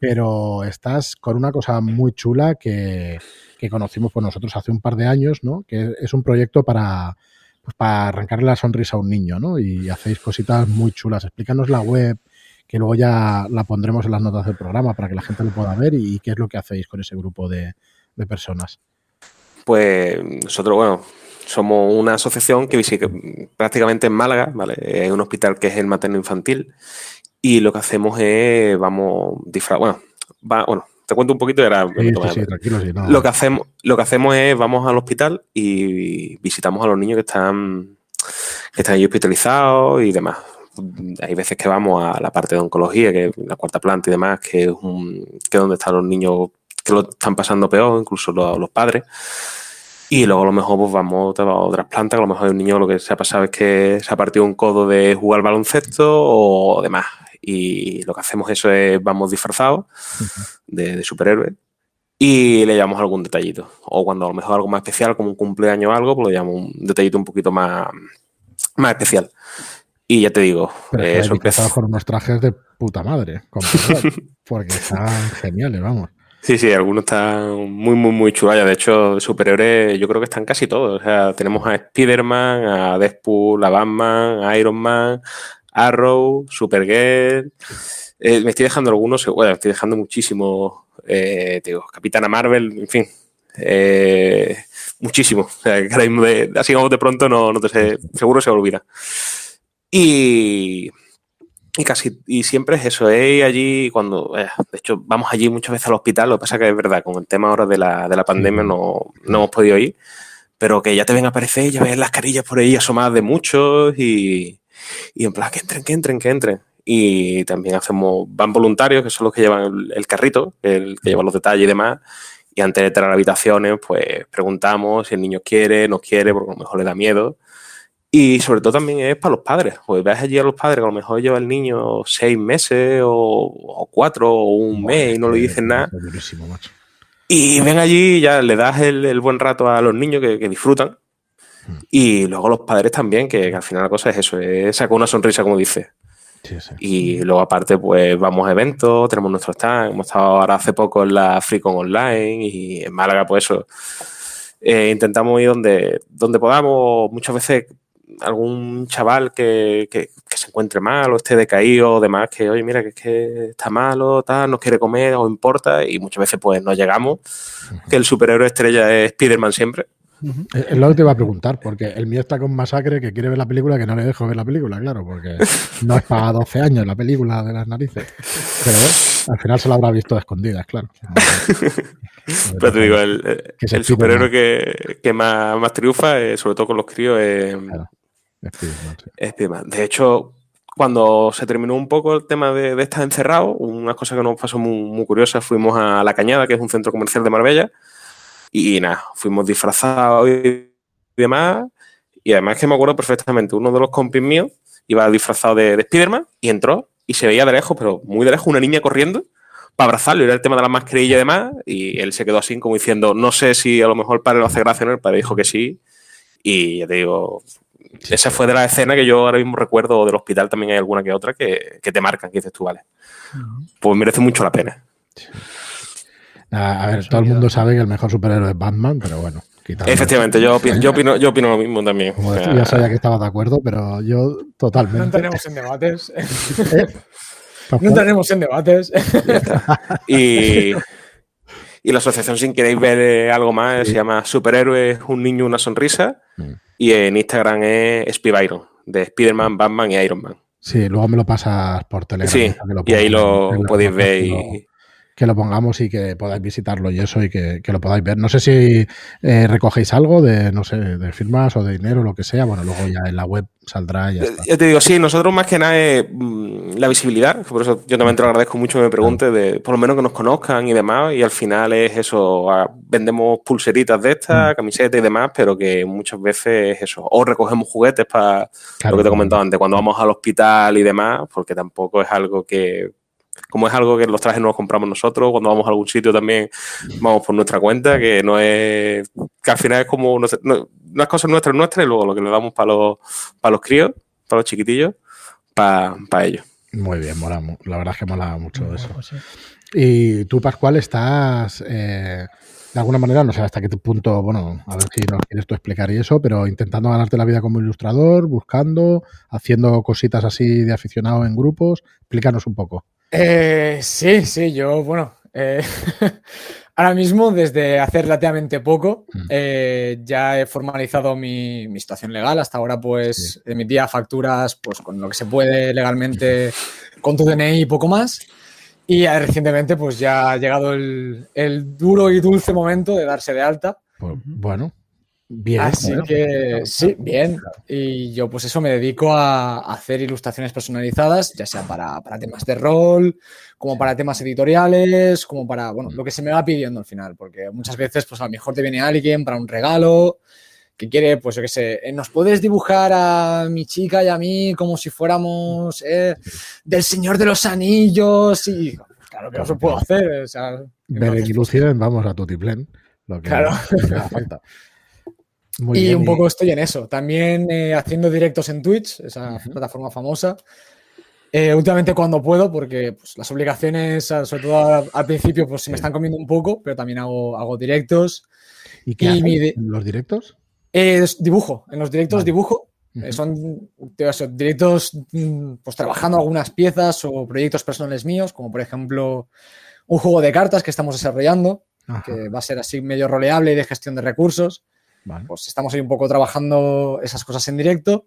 Pero estás con una cosa muy chula que, que conocimos por nosotros hace un par de años, ¿no? Que es un proyecto para, pues para arrancarle la sonrisa a un niño, ¿no? Y hacéis cositas muy chulas. Explícanos la web, que luego ya la pondremos en las notas del programa para que la gente lo pueda ver y, qué es lo que hacéis con ese grupo de, de personas. Pues nosotros, bueno, somos una asociación que visita prácticamente en Málaga, ¿vale? Es un hospital que es el materno infantil y lo que hacemos es, vamos, disfraz, bueno, va, bueno, te cuento un poquito y ahora sí, sí, no. lo que hacemos lo que hacemos es vamos al hospital y visitamos a los niños que están que están ahí hospitalizados y demás hay veces que vamos a la parte de oncología que es la cuarta planta y demás que es un que es donde están los niños que lo están pasando peor incluso los, los padres y luego a lo mejor pues vamos a otras plantas, a lo mejor hay un niño lo que se ha pasado es que se ha partido un codo de jugar baloncesto o demás. Y lo que hacemos eso es, vamos disfrazados de, de superhéroes y le llevamos algún detallito. O cuando a lo mejor algo más especial, como un cumpleaños o algo, pues le llevamos un detallito un poquito más, más especial. Y ya te digo, eh, que eso empezado con unos trajes de puta madre, porque están geniales, vamos. Sí, sí, algunos están muy, muy, muy chulos. De hecho, superhéroes yo creo que están casi todos. O sea, tenemos a Spider-Man, a Deadpool, a Batman, a Iron Man, Arrow, Supergirl. Eh, me estoy dejando algunos, bueno, me estoy dejando muchísimo. Eh, digo, Capitana Marvel, en fin. Eh, muchísimo. O sea, que ahora mismo de- así como de pronto no, no te sé, seguro se olvida. Y, y casi, y siempre es eso, es allí cuando, eh, de hecho, vamos allí muchas veces al hospital, lo que pasa que es verdad, con el tema ahora de la, de la pandemia no, no hemos podido ir, pero que ya te ven a aparecer, ya ves las carillas por ahí asomadas de muchos y, y en plan, que entren, que entren, que entren. Y también hacemos, van voluntarios, que son los que llevan el, el carrito, el que lleva los detalles y demás. Y antes de entrar a habitaciones, pues preguntamos si el niño quiere, no quiere, porque a lo mejor le da miedo. Y sobre todo también es para los padres. Pues ves allí a los padres que a lo mejor lleva el niño seis meses o, o cuatro o un mes y no le dicen nada. Es durísimo, macho. Y ven allí y ya le das el, el buen rato a los niños que, que disfrutan. Y luego los padres también, que, que al final la cosa es eso, es sacar una sonrisa, como dice. Sí, sí. Y luego aparte, pues vamos a eventos, tenemos nuestro stand, hemos estado ahora hace poco en la FreeCon Online y en Málaga, pues eso. Eh, intentamos ir donde, donde podamos, muchas veces algún chaval que, que- que se encuentre mal o esté decaído o demás, que oye, mira, que es que está malo, tal, no quiere comer o importa, y muchas veces pues no llegamos, que el superhéroe estrella es Spider-Man siempre. Es es lo que te iba a preguntar, porque el mío está con Masacre que quiere ver la película, que no le dejo ver la película, claro, porque no es para 12 años la película de las narices. Pero bueno, al final se la habrá visto a escondidas, claro. Pero te digo, el, el- superhéroe que, que más, más triunfa, eh, sobre todo con los críos, es, Claro. De hecho, cuando se terminó un poco el tema de, de estar encerrado, una cosa que nos pasó muy, muy curiosa, fuimos a La Cañada, que es un centro comercial de Marbella, y nada, fuimos disfrazados y demás, y además que me acuerdo perfectamente, uno de los compis míos iba disfrazado de, de Spiderman y entró y se veía de lejos, pero muy de lejos, una niña corriendo para abrazarlo, era el tema de la mascarilla y demás, y él se quedó así como diciendo, no sé si a lo mejor el padre lo hace gracia o no, el padre dijo que sí, y ya te digo, esa fue de la escena que yo ahora mismo recuerdo, del hospital también hay alguna que otra que, que te marcan, que dices tú, vale, pues merece mucho la pena. A, a ver, todo el mundo sabe que el mejor superhéroe es Batman, pero bueno. Efectivamente, yo, opino- yo, opino, yo opino lo mismo también. Como O decía, sea, ya sabía que estaba de acuerdo, pero yo No totalmente. entraremos en debates. Eh, No entraremos en debates. y, y la asociación, si queréis ver eh, algo más, Sí. se llama Superhéroes, un niño, una sonrisa. Mm. Y en Instagram es Spider-Byron, de Spider-Man, Batman y Iron Man. Sí, luego me lo pasas por Telegram. Sí, para que lo y ahí lo podéis ver. Y, que lo pongamos y que podáis visitarlo y eso y que, que lo podáis ver. No sé si eh, recogéis algo de, no sé, de firmas o de dinero, lo que sea. Bueno, luego ya en la web saldrá y ya está. Ya te digo, sí, nosotros más que nada es mm, la visibilidad, por eso yo también te lo agradezco mucho que me preguntes, de por lo menos que nos conozcan y demás, y al final es eso, ah, vendemos pulseritas de estas, camisetas y demás, pero que muchas veces es eso, o recogemos juguetes para Claro, lo que te he comentado antes, cuando vamos al hospital y demás, porque tampoco es algo que, como es algo que los trajes no los compramos nosotros, cuando vamos a algún sitio también vamos por nuestra cuenta, que no es, que al final es como unas cosas nuestras nuestras y luego lo que le damos para los, para los críos, para los chiquitillos, para, para ellos. Muy bien, mola, la verdad es que mola mucho eso. Y tú, Pascual, estás eh, de alguna manera, no sé hasta qué punto, bueno, a ver si nos quieres tú explicar y eso, pero intentando ganarte la vida como ilustrador, buscando, haciendo cositas así de aficionado en grupos. Explícanos un poco. Eh, sí, sí, yo, bueno, eh, ahora mismo, desde hace relativamente poco, mm. eh, ya he formalizado mi, situación legal. Hasta ahora, pues, emitía facturas pues, con lo que se puede legalmente con tu DNI y poco más. Y recientemente, pues ya ha llegado el, duro y dulce momento de darse de alta. Pues, bueno, bien. Así que sí, bien. Y yo, pues eso, me dedico a hacer ilustraciones personalizadas, ya sea para, temas de rol, como para temas editoriales, como para, bueno, lo que se me va pidiendo al final, porque muchas veces, pues a lo mejor te viene alguien para un regalo que quiere, pues yo qué sé, eh, ¿nos puedes dibujar a mi chica y a mí como si fuéramos eh, del Señor de los Anillos? Y claro que no se puedo hacer. O sea, vamos a Tutiplen. Lo que, claro. falta. y un poco estoy en eso. También eh, haciendo directos en Twitch, esa plataforma famosa. últimamente cuando puedo, porque pues, las obligaciones, sobre todo al, principio, pues se me están comiendo un poco, pero también hago, hago directos. ¿Y qué los directos? dibujo, en los directos dibujo. Eh, son directos pues trabajando algunas piezas o proyectos personales míos, como por ejemplo un juego de cartas que estamos desarrollando, que va a ser así medio roleable y de gestión de recursos. Pues estamos ahí un poco trabajando esas cosas en directo.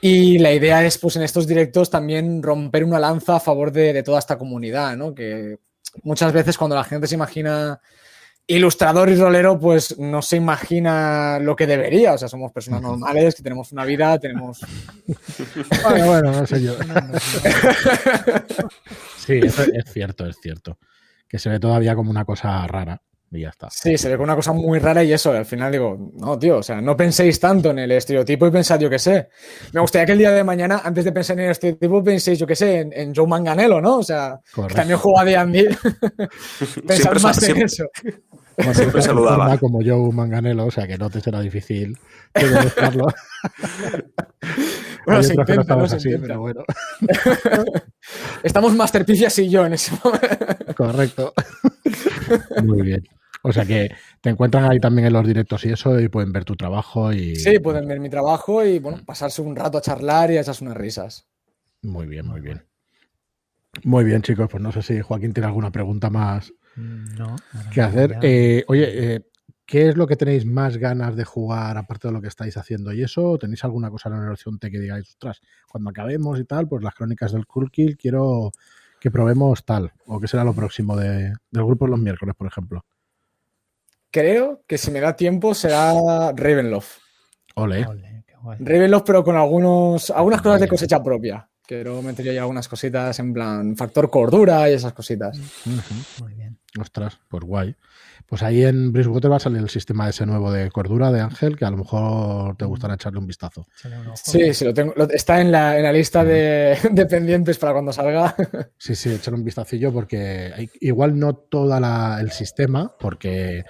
Y la idea es, pues en estos directos también romper una lanza a favor de, de toda esta comunidad, ¿no? Que muchas veces cuando la gente se imagina ilustrador y rolero, pues no se imagina lo que debería. O sea, somos personas normales, que tenemos una vida, tenemos. bueno, bueno, no sé yo. sí, eso es cierto, es cierto. Que se ve todavía como una cosa rara y ya está. Sí, se ve como una cosa muy rara y eso, al final digo, no, tío, o sea, no penséis tanto en el estereotipo y pensad, yo qué sé. Me gustaría que el día de mañana, antes de pensar en el estereotipo, penséis, yo qué sé, en, Joe Manganello, ¿no? O sea, que también juega de Andy. Pensad más en eso. siempre saludaba. Como Joe Manganello, o sea, que no te será difícil bueno, se intenta, no se así, Pero bueno. Estamos Masterpicias y yo en ese momento. Correcto. Muy bien. O sea que te encuentran ahí también en los directos y eso, y pueden ver tu trabajo y. Sí, pueden ver mi trabajo y bueno, pasarse un rato a charlar y a echarse unas risas. Muy bien, muy bien. Muy bien, chicos. Pues no sé si Joaquín tiene alguna pregunta más no, que hacer. Eh, oye, eh, ¿qué es lo que tenéis más ganas de jugar aparte de lo que estáis haciendo y eso? ¿Tenéis alguna cosa en el horizonte que digáis, ostras, cuando acabemos y tal, pues las crónicas del Cool Kill quiero que probemos tal? ¿O qué será lo próximo de, del grupo los miércoles, por ejemplo? creo que si me da tiempo será Ravenloft. Ole. Ravenloft, pero con algunos, algunas cosas de cosecha propia. Quiero meter ya algunas cositas en plan factor cordura y esas cositas. Muy bien. Ostras, pues guay. Pues ahí en Bridgewater va a salir el sistema ese nuevo de cordura de Ángel, que a lo mejor te gustará echarle un vistazo. Sí, sí, lo tengo. está en la, lista de, pendientes para cuando salga. Sí, sí, echarle un vistacillo porque igual no todo el sistema, porque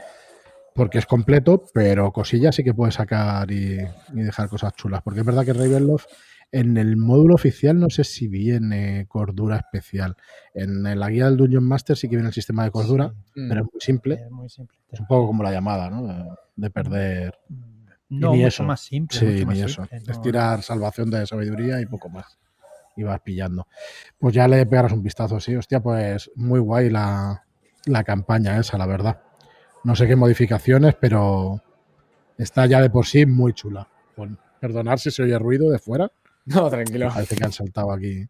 porque es completo, pero cosillas sí que puedes sacar y, dejar cosas chulas. Porque es verdad que Ravenloft en el módulo oficial no sé si viene cordura especial. En la guía del Dungeon Master sí que viene el sistema de cordura, pero es muy simple. Es, un poco como la llamada, ¿no? De, perder. No, ni eso. más simple. Sí, ni eso. Es tirar salvación de sabiduría y poco más. Y vas pillando. Pues ya le pegarás un vistazo, sí. Hostia, pues muy guay la, la campaña esa, la verdad. No sé qué modificaciones, pero está ya de por sí muy chula. perdonar si se oye ruido de fuera. No, tranquilo. Parece que han saltado aquí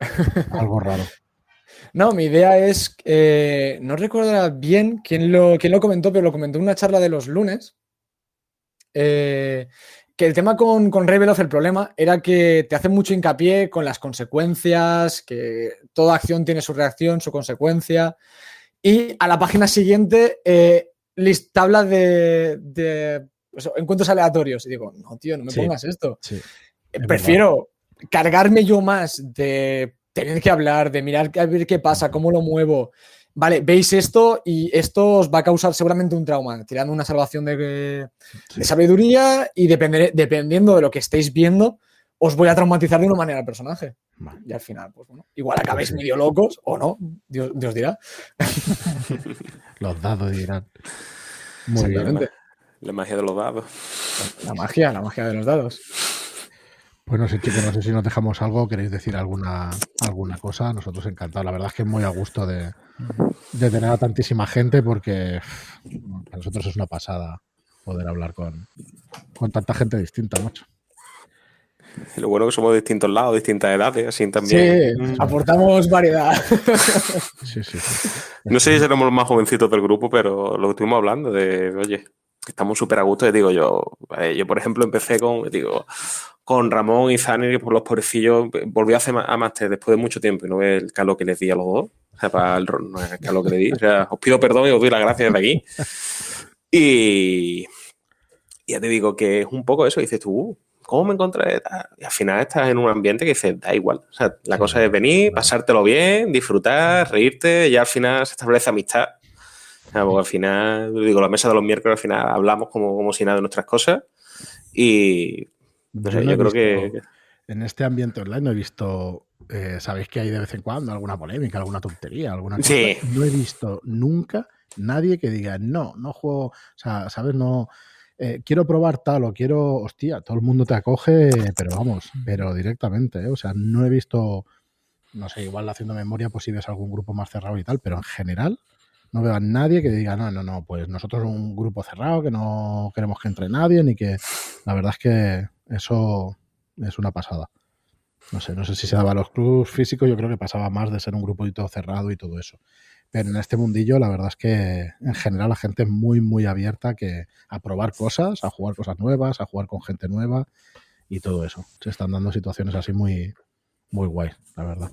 algo raro. No, mi idea es, eh, no recuerdo bien quién lo, quién lo comentó, pero lo comentó en una charla de los lunes, eh, que el tema con, con Revelof, el problema era que te hace mucho hincapié con las consecuencias, que toda acción tiene su reacción, su consecuencia, y a la página siguiente, eh, list, tabla de, encuentros aleatorios. Y digo, no, tío, no me pongas esto. Prefiero cargarme yo más de tener que hablar, de mirar a ver qué pasa, cómo lo muevo. Vale, veis esto y esto os va a causar seguramente un trauma, tirando una salvación de, de sabiduría y depender- dependiendo de lo que estéis viendo, os voy a traumatizar de una manera al personaje. Vale. Y al final, pues bueno, igual acabáis medio locos o no, Dios, Dios dirá. Los dados dirán. Muy bien. La magia de los dados. La magia, la magia de los dados. Pues no sé, chicos, no sé si nos dejamos algo, queréis decir alguna, alguna cosa. Nosotros encantados. La verdad es que es muy a gusto de, de tener a tantísima gente porque para nosotros es una pasada poder hablar con, con tanta gente distinta, macho. Y lo bueno es que somos de distintos lados, distintas edades, así también. Sí, aportamos variedad. Sí, sí. sí. No sé si seremos los más jovencitos del grupo, pero lo que estuvimos hablando de, oye, estamos súper a gusto. Y digo yo, eh, yo por ejemplo empecé con, digo, con Ramón y Zani, que por los pobrecillos, volví a hacer a máster después de mucho tiempo y no ve el calor que les di a los dos. O sea, para el, no es el calor que le di. O sea, os pido perdón y os doy las gracias desde aquí. Y ya te digo que es un poco eso, dices tú, "Uh, ¿cómo me encontré? tal?". Y al final estás en un ambiente que dices, da igual. O sea, la Sí, cosa es venir, pasártelo bien, disfrutar, reírte, y al final se establece amistad. O sea, porque al final, digo, la mesa de los miércoles, al final hablamos como, como si nada de nuestras cosas. Y no sé, yo, he creo visto- que. En este ambiente online no he visto, eh, sabéis que hay de vez en cuando alguna polémica, alguna tontería, alguna cosa. Sí. No he visto nunca nadie que diga, no, no juego, o sea, ¿sabes? No, eh, quiero probar tal o quiero, hostia, todo el mundo te acoge, pero vamos, pero directamente, ¿eh? O sea, no he visto, no sé, igual haciendo memoria, pues si ves algún grupo más cerrado y tal, pero en general no veo a nadie que diga, no, no, no, pues nosotros un grupo cerrado, que no queremos que entre nadie, ni que, la verdad es que eso es una pasada. No sé, no sé si se daba a los clubs físicos, yo creo que pasaba más de ser un grupito cerrado y todo eso. Pero en este mundillo, la verdad es que en general la gente es muy, muy abierta que, a probar cosas, a jugar cosas nuevas, a jugar con gente nueva y todo eso. Se están dando situaciones así muy, muy guay, la verdad.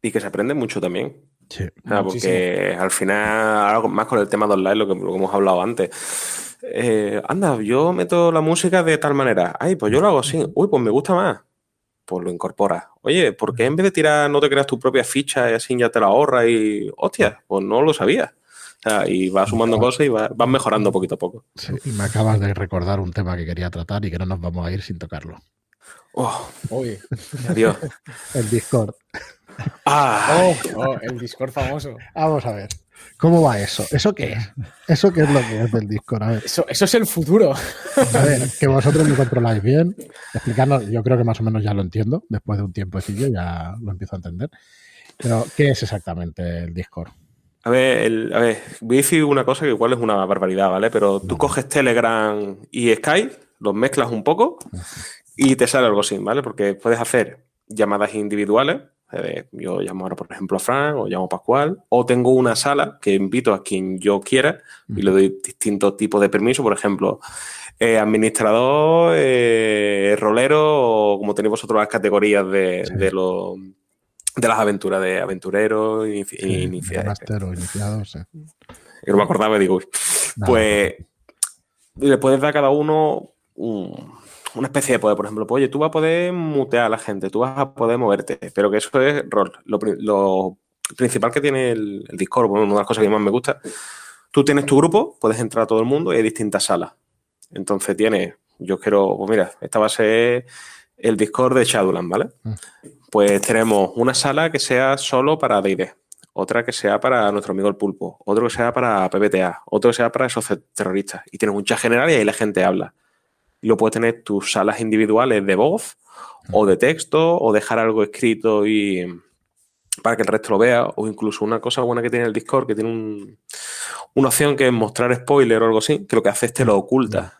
Y que se aprende mucho también. Sí. O sea, porque al final, algo más con el tema de online, lo que, lo que hemos hablado antes. Eh, anda, yo meto la música de tal manera. Ay, pues yo lo hago así. Uy, pues me gusta más. Pues lo incorporas. Oye, ¿por qué en vez de tirar no te creas tu propia ficha y así ya te la ahorras y. Hostia, pues no lo sabía. Y vas sumando cosas y vas, vas mejorando poquito a poco. Sí, y me acabas de recordar un tema que quería tratar y que no nos vamos a ir sin tocarlo. Oh, Uy. adiós. El Discord. Ah, Oh, oh, el Discord famoso. Vamos a ver. ¿Cómo va eso? ¿Eso qué es? ¿Eso qué es lo que es del Discord? A ver, Eso, eso es el futuro. a ver, que vosotros lo controláis bien. Explicarnos, yo creo que más o menos ya lo entiendo. Después de un tiempecillo ya lo empiezo a entender. Pero, ¿qué es exactamente el Discord? A ver, el- a ver, voy a decir una cosa que igual es una barbaridad, ¿vale? Pero tú coges Telegram y Skype, los mezclas un poco y te sale algo así, ¿vale? Porque puedes hacer llamadas individuales. Eh, yo llamo ahora, por ejemplo, a Fran o llamo a Pascual. O tengo una sala que invito a quien yo quiera y le doy distintos tipos de permisos. Por ejemplo, eh, administrador, eh, rolero o como tenéis vosotros las categorías de, Sí. de los de las aventuras de aventureros, inici- Sí, inicia- Master o iniciado, sí. que no me acordaba y digo, uy. Nada, pues le puedes dar a cada uno un- una especie de poder. Por ejemplo, pues, oye, tú vas a poder mutear a la gente, tú vas a poder moverte, pero que eso es rol. Lo, pri- lo principal que tiene el, el Discord, bueno, una de las cosas que más me gusta, tú tienes tu grupo, puedes entrar a todo el mundo y hay distintas salas. Entonces tienes, yo quiero, pues mira, esta va a ser el Discord de Shadowland, ¿vale? Mm. Pues tenemos una sala que sea solo para D&D, otra que sea para nuestro amigo el pulpo, otro que sea para PBTA, otro que sea para esos terroristas. Y tienes un chat general y ahí la gente habla. Y luego puedes tener tus salas individuales de voz o de texto o dejar algo escrito y para que el resto lo vea o incluso una cosa buena que tiene el Discord que tiene un- una opción que es mostrar spoiler o algo así que lo que hace es te lo oculta.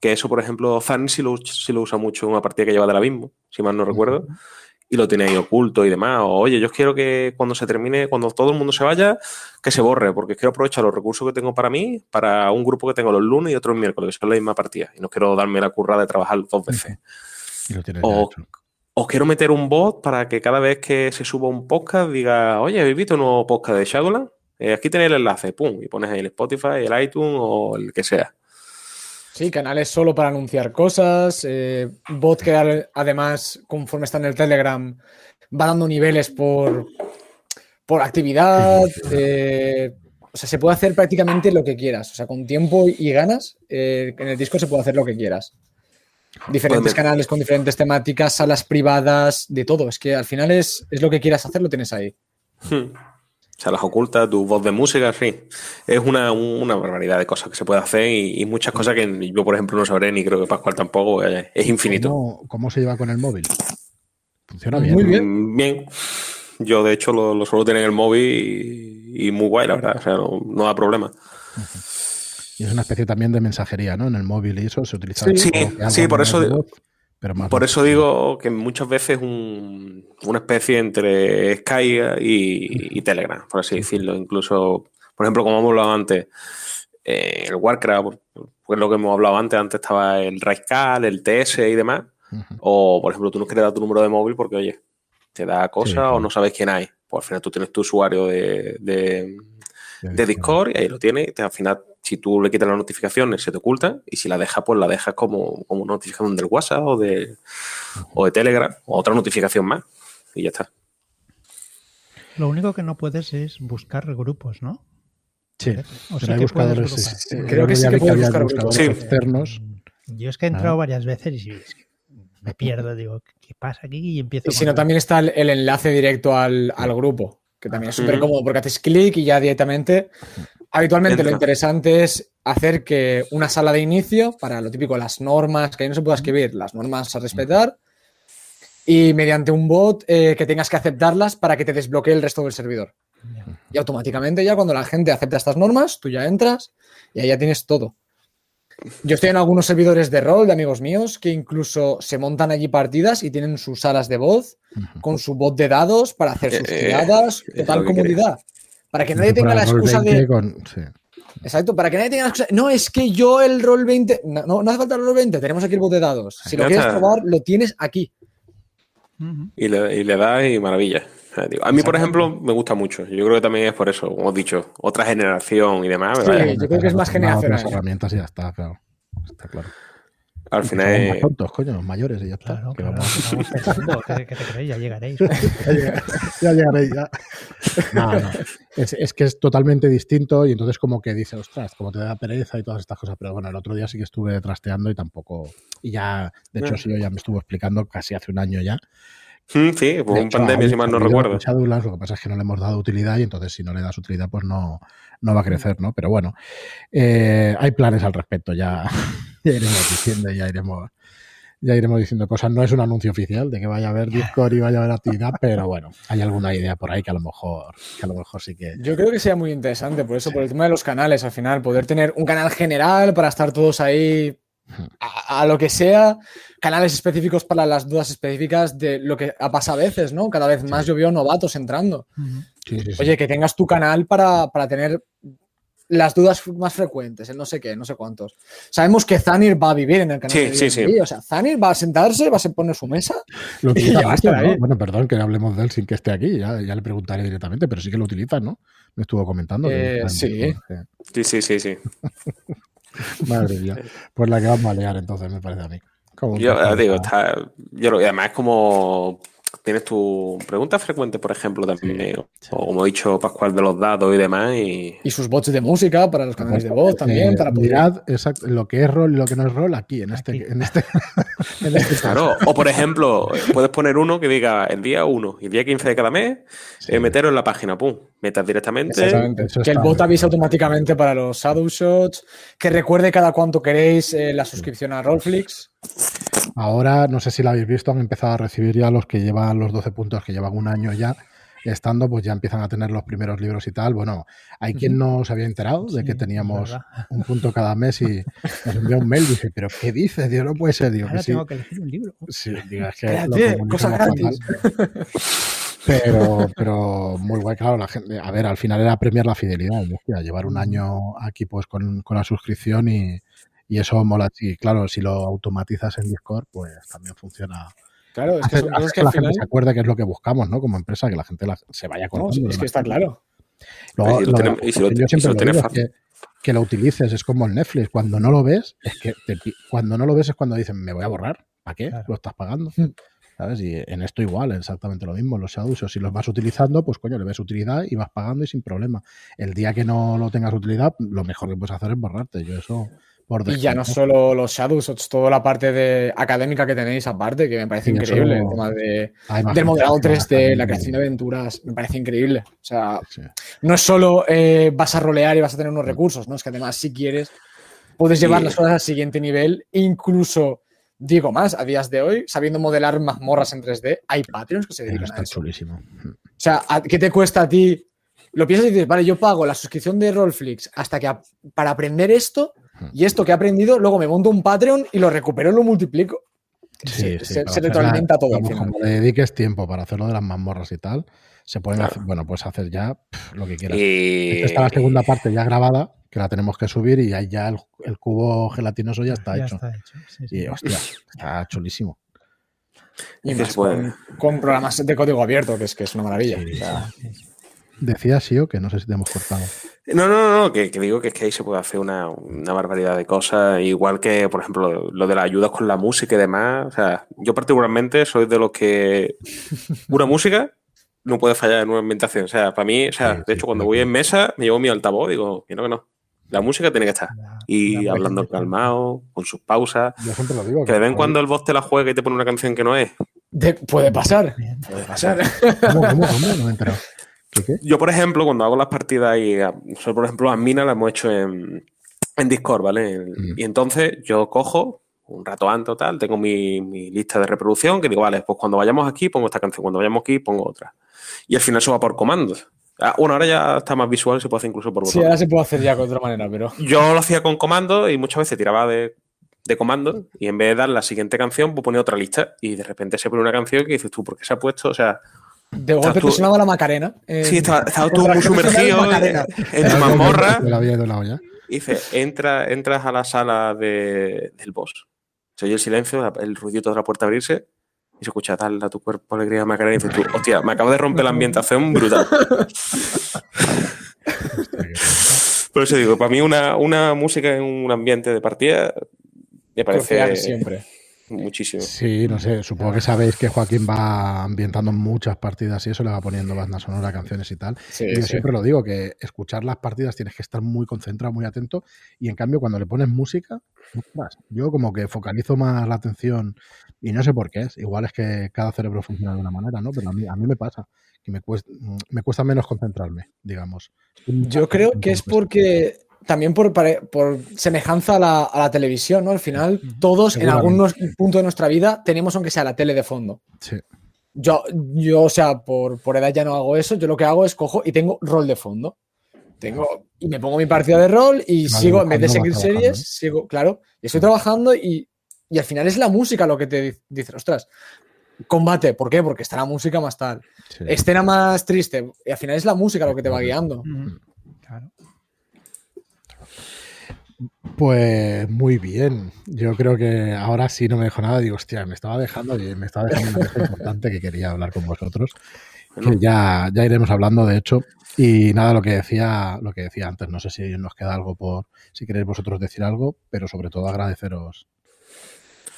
Que eso por ejemplo Zan sí lo, sí lo usa mucho en una partida que lleva del abismo si mal no recuerdo y lo tiene ahí oculto y demás. O, oye, yo quiero que cuando se termine, cuando todo el mundo se vaya, que se borre, porque quiero aprovechar los recursos que tengo para mí, para un grupo que tengo los lunes y otro el miércoles, que son la misma partida. Y no quiero darme la curra de trabajar dos veces. Y lo O, os quiero meter un bot para que cada vez que se suba un podcast diga, oye, ¿habéis visto un nuevo podcast de Shadowland? Eh, aquí tenéis el enlace, pum, y pones ahí el Spotify, el iTunes o el que sea. Sí, canales solo para anunciar cosas, eh, bot que además, conforme está en el Telegram, va dando niveles por, por actividad. eh, o sea, se puede hacer prácticamente lo que quieras. O sea, con tiempo y ganas, eh, en el Discord se puede hacer lo que quieras. Diferentes canales con diferentes temáticas, salas privadas, de todo. Es que al final es, es lo que quieras hacer, lo tienes ahí. Hmm. Salas ocultas, tu voz de música, en fin. Es una, una barbaridad de cosas que se puede hacer y, y muchas cosas que yo, por ejemplo, no sabré ni creo que Pascual tampoco. Es infinito. ¿Cómo, cómo se lleva con el móvil? Funciona bien. Muy bien. Mm, Bien. Yo, de hecho, lo, lo suelo tener en el móvil y, y muy guay, la verdad. O sea, no, no da problema. Y es una especie también de mensajería, ¿no? En el móvil y eso se utiliza. Sí. Sí, sí, por eso pero más Por eso digo que muchas veces un- una especie entre Sky y, y Telegram, por así decirlo. Incluso, por ejemplo, como hemos hablado antes, eh, el Warcraft, pues lo que hemos hablado antes, antes estaba el Raizcal, el TS y demás. O, por ejemplo, tú no quieres dar tu número de móvil porque, oye, te da cosa Sí, o no sabes quién hay. Pues al final tú tienes tu usuario de, de- de Discord y ahí lo tienes. Te- al final, si tú le quitas las notificaciones, se te ocultan. Y si la dejas, pues la dejas como, como una notificación del WhatsApp o de, o de Telegram o otra notificación más. Y ya está. Lo único que no puedes es buscar grupos, ¿no? Sí, O sea hay que buscadores. eh, Creo que sí que puedes buscar buscadores grupos. Sí. externos. Yo es que he entrado Ah. varias veces y sí, es que me pierdo, digo, ¿qué pasa aquí? Y empiezo Y si no, también está el, el enlace directo al, al grupo, que también es súper cómodo porque haces clic y ya directamente. Habitualmente lo interesante es hacer que una sala de inicio, para lo típico, las normas, que ahí no se pueda escribir, las normas a respetar, y mediante un bot eh, que tengas que aceptarlas para que te desbloquee el resto del servidor. Y automáticamente ya cuando la gente acepta estas normas, tú ya entras y ahí ya tienes todo. Yo estoy en algunos servidores de rol de amigos míos que incluso se montan allí partidas y tienen sus salas de voz con su bot de dados para hacer sus Eh, eh, tiradas, total comodidad. Para que nadie tenga la excusa 20 de. con- sí. Exacto, para que nadie tenga la excusa. No, es que yo el rol 20. No, no, no hace falta el rol 20, tenemos aquí el bot de dados. Si lo quieres probar, lo tienes aquí. Y le, y le das y maravilla. Digo, A mí, por ejemplo, me gusta mucho. Yo creo que también es por eso, como he dicho, otra generación y demás. Sí, yo creo que es más Otras generacional. herramientas y ya está, claro. Está claro. Al final somos más es- tontos, coño, mayores y ya está. Claro, Que claro, pensando, ¿qué, qué te creéis? Ya llegaréis. ya, llegaré- ya. No, no. Es, es que es totalmente distinto y entonces como que dice, ostras, como te da pereza y todas estas cosas. Pero bueno, el otro día sí que estuve trasteando y tampoco... Y ya, de hecho, Bueno. sí, yo ya me estuvo explicando casi hace un año ya. Mm, sí, pues un pandemia, si mal no recuerdo. Lo que pasa es que no le hemos dado utilidad y entonces si no le das utilidad, pues no, no va a crecer, ¿no? Pero bueno, eh, hay planes al respecto, ya, ya iremos diciendo, ya iremos, ya iremos diciendo cosas. No es un anuncio oficial de que vaya a haber Discord y vaya a haber actividad, pero bueno, hay alguna idea por ahí que a lo mejor, que a lo mejor sí que. Yo creo que sería muy interesante, por eso, por el tema de los canales, al final, poder tener un canal general para estar todos ahí a, a lo que sea, canales específicos para las dudas específicas de lo que ha pasado a veces, ¿no? Cada vez más yo veo novatos entrando. Sí, sí, sí. Oye, que tengas tu canal para, para tener las dudas más frecuentes, el no sé qué, no sé cuántos. Sabemos que Zanir va a vivir en el canal. Sí, de sí, sí. O sea, Zanir va a sentarse, va a poner su mesa. Lo utiliza ¿no? ahí. Bueno, perdón que hablemos de él sin que esté aquí, ya, ya le preguntaré directamente, pero sí que lo utilizan, ¿no? Me estuvo comentando. Eh, sí. Sí, sí, sí, sí. Madre mía. Pues la que vamos a liar entonces, me parece a mí. Como Yo eh, digo, está, yo lo, además es como tienes tu pregunta frecuente, por ejemplo, también, o como he dicho, Pascual de los dados y demás, y Y sus bots de música para los canales de voz también. Eh, para poder... mirad exacto, lo que es rol y lo que no es rol aquí, en este, Aquí. en este, en este Claro, o por ejemplo, puedes poner uno que diga el día 1 y el día 15 de cada mes, eh, meterlo en la página, pum, metas directamente. Exactamente. Que el bot avise automáticamente para los Shadow Shots. Que recuerde cada cuánto queréis eh, la suscripción a Rollflix. Ahora, no sé si lo habéis visto, han empezado a recibir ya los que llevan los 12 puntos, que llevan un año ya estando, pues ya empiezan a tener los primeros libros y tal. Bueno, hay quien no se había enterado de que Sí, teníamos un punto cada mes y nos envió un mail y dice, pero ¿qué dices? Digo, no puede ser. Digo, Ahora que sí. tengo que elegir un libro. Sí, digo, es que Espérate, cosa gratis. Pero, pero muy guay, claro, la gente, a ver, al final era premiar la fidelidad, decir, llevar un año aquí pues con, con la suscripción y, y eso mola. Y claro, si lo automatizas en Discord, pues también funciona. Claro, es que Hace, son hace cosas que que la final. gente se acuerde que es lo que buscamos, ¿no? Como empresa, que la gente la- se vaya No, conociendo. es que está claro. Luego, Y si lo lo de tenemos- la y si lo- suscripción y si siempre lo lo tienes digo, es fácil. que, que lo utilices es como el Netflix. Cuando no lo ves, es que te cuando no lo ves es cuando dicen, me voy a borrar. ¿Para qué? Claro. Lo estás pagando. Hmm. ¿Sabes? Y en esto igual, exactamente lo mismo. Los o si los vas utilizando, pues coño, le ves utilidad y vas pagando y sin problema. El día que no lo tengas utilidad, lo mejor que puedes hacer es borrarte. Yo eso por Y ya no solo los Shadows, toda la parte de académica que tenéis aparte, que me parece Sí, increíble. El tema de, del modelado gente que 3D, también- la creación de aventuras, me parece increíble. O sea, Sí. no es solo eh, vas a rolear y vas a tener unos recursos, ¿no? Es que además, si quieres, puedes llevar Y- las cosas al siguiente nivel, incluso, digo más, a días de hoy, sabiendo modelar mazmorras en 3D, hay Patreons que se dedican a está eso. chulísimo. O sea, ¿a- ¿qué te cuesta a ti? Lo piensas y dices, vale, yo pago la suscripción de Rollflix hasta que a- para aprender esto y esto que he aprendido, luego me monto un Patreon y lo recupero y lo multiplico. Sí, se, sí, se- para se hacer retroalimenta la- todo al como- le dediques tiempo para hacerlo de las mazmorras y tal, se pueden Claro. hacer, bueno, pues hacer ya pff, lo que quieras. Y, Esta está la segunda parte ya grabada, que la tenemos que subir y ahí ya el, el cubo gelatinoso ya está ya hecho. está hecho. sí, sí. Y hostia, está chulísimo. Y Es que más con, con programas de código abierto, que es que es una maravilla. Sí, O sea, Sí, sí. Decía Sio que no sé si te hemos cortado. No, no, no, no, que, que digo que es que ahí se puede hacer una, una barbaridad de cosas, igual que, por ejemplo, lo de las ayudas con la música y demás. O sea, yo particularmente soy de los que una música no puede fallar en una ambientación. O sea, para mí, o sea, Sí, de sí, hecho, cuando estoy voy en mesa, me llevo mi altavoz, digo, que no, que no. La música tiene que estar. La- Y la hablando calmado, con sus pausas. Yo siempre lo digo. Que de vez en cuando el voz te la juega y te pone una canción que no es. de- puede pasar. Bien. Puede pasar. ¿Cómo, cómo, cómo? No me Yo, por ejemplo, cuando hago las partidas y, a- nosotros, por ejemplo, las minas las hemos hecho en, en Discord, ¿vale? Mm. Y entonces yo cojo un rato antes o tal, tengo mi, mi lista de reproducción que digo, vale, pues cuando vayamos aquí pongo esta canción, cuando vayamos aquí pongo otra. Y al final se va por comandos. Ah, bueno, ahora ya está más visual, se puede hacer incluso por Sí, botones. ahora se puede hacer ya de otra manera, pero. Yo lo hacía con comandos y muchas veces tiraba de, de comandos y en vez de dar la siguiente canción, pues ponía otra lista y de repente se pone una canción que dices tú, ¿por qué se ha puesto? O sea, De golpe tú- te sonaba la Macarena. eh, sí, estaba, estaba tú muy sumergido en, Macarena. en tu mazmorra. Me la había ido la olla. Y dice, entra, entras a la sala de- del boss. Se oye el silencio, el ruidito de la puerta abrirse y se escucha tal a tu cuerpo alegría Macarena y dices tú, hostia, me acabo de romper la ambientación brutal. Por eso digo, para mí una, una música en un ambiente de partida me Crucial parece siempre. Muchísimo. Sí, no sé, supongo que sabéis que Joaquín va ambientando muchas partidas y eso, le va poniendo banda sonora, canciones y tal. Sí, Y yo sí. siempre lo digo, que escuchar las partidas tienes que estar muy concentrado, muy atento. Y en cambio, cuando le pones música, yo como que focalizo más la atención y no sé por qué es. Igual es que cada cerebro funciona de una manera, ¿no? Pero a mí, a mí me pasa, que me cuesta, me cuesta menos concentrarme, digamos. Yo creo que es porque también por, por semejanza a la, a la televisión, ¿no? Al final, todos en algún punto de nuestra vida tenemos, aunque sea la tele de fondo. Sí, Yo, yo o sea, por, por edad ya no hago eso. Yo lo que hago es cojo y tengo rol de fondo. Tengo, y me pongo mi partida de rol y Vale, sigo, en vez de seguir series, ¿eh? sigo, claro, y estoy trabajando y, y al final es la música lo que te di- dice, ostras, combate, ¿por qué? Porque está la música más tal. sí. Escena más triste, y al final es la música lo que te va guiando. Pues muy bien. Yo creo que ahora sí no me dejo nada. Digo, hostia, me estaba dejando, y me estaba dejando una cosa importante que quería hablar con vosotros. Que ya, ya iremos hablando, de hecho. Y nada, lo que decía, lo que decía antes, no sé si nos queda algo por, si queréis vosotros decir algo, pero sobre todo agradeceros,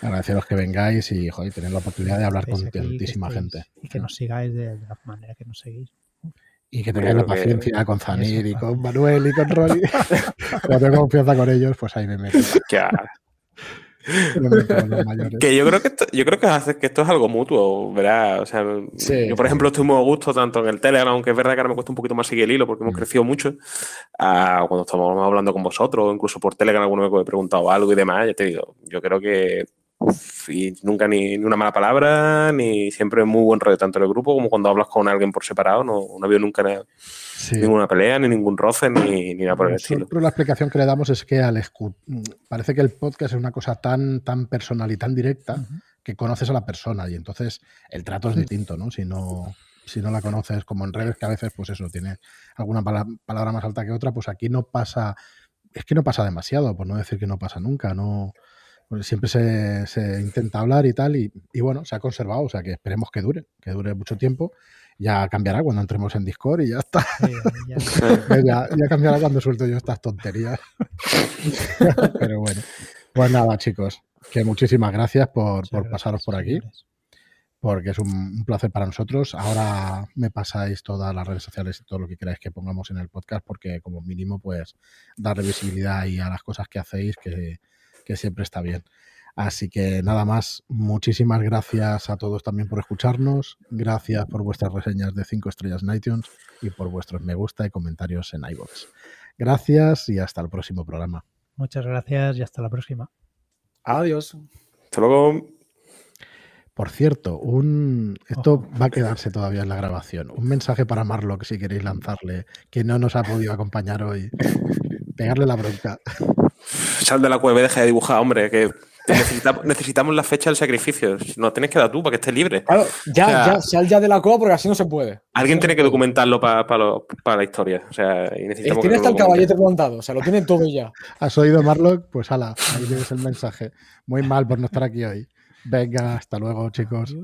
agradeceros que vengáis y joder, tener la oportunidad de hablar con tantísima estéis- gente. Y que nos sigáis de, de la manera que nos seguís. Y que tengáis la que- paciencia con Zanir y con Manuel y con Ronnie. Cuando tengo confianza con ellos, pues ahí me meto. Ya. Me meto con los mayores. Que yo creo que esto, yo creo que, hace- que esto es algo mutuo, ¿verdad? O sea, Sí. yo por ejemplo estoy muy a gusto tanto en el Telegram, aunque es verdad que ahora me cuesta un poquito más seguir el hilo porque hemos Mm. crecido mucho, a cuando estamos hablando con vosotros, o incluso por Telegram alguno me he preguntado algo y demás, ya te digo, yo creo que y nunca ni, ni una mala palabra, ni siempre muy buen rollo, tanto en el grupo como cuando hablas con alguien por separado, no, no ha habido nunca Sí. ninguna pelea, ni ningún roce, ni, ni nada por el estilo. La explicación que le damos es que al parece que el podcast es una cosa tan, tan personal y tan directa que conoces a la persona y entonces el trato es distinto, ¿no? Si no, si no la conoces como en redes, que a veces, pues eso, tiene alguna pala- palabra más alta que otra, pues aquí no pasa, es que no pasa demasiado, por no decir que no pasa nunca, no. Pues siempre se, se intenta hablar y tal, y, y bueno, se ha conservado, o sea que esperemos que dure, que dure mucho tiempo. Ya cambiará cuando entremos en Discord y ya está. Sí, ya- Ya, ya cambiará cuando suelto yo estas tonterías. Pero bueno. Pues nada, chicos, que muchísimas gracias por, por pasaros por aquí. porque es un, un placer para nosotros. Ahora me pasáis todas las redes sociales y todo lo que queráis que pongamos en el podcast, porque como mínimo, pues darle visibilidad y a las cosas que hacéis, que, que siempre está bien. Así que nada más, muchísimas gracias a todos también por escucharnos, gracias por vuestras reseñas de 5 estrellas en iTunes y por vuestros me gusta y comentarios en iVoox. Gracias y hasta el próximo programa. Muchas gracias y hasta la próxima. Adiós. Hasta luego. Por cierto, un esto va a quedarse todavía en la grabación. Un mensaje para Marlock si queréis lanzarle, que no nos ha podido acompañar hoy. Pegarle la bronca. Sal de la cueva y deja de dibujar, hombre, que necesitamos, necesitamos la fecha del sacrificio. Nos tienes que dar tú para que estés libre. Claro, ya, O sea- ya, sal ya de la cueva porque así no se puede. Alguien tiene que documentarlo para la historia. O sea, y necesitamos Tiene que hasta el caballete plantado, o sea, lo tiene todo ya. ¿Has oído, Marlock? Pues ala, ahí tienes el mensaje. Muy mal por no estar aquí hoy. Venga, hasta luego, chicos.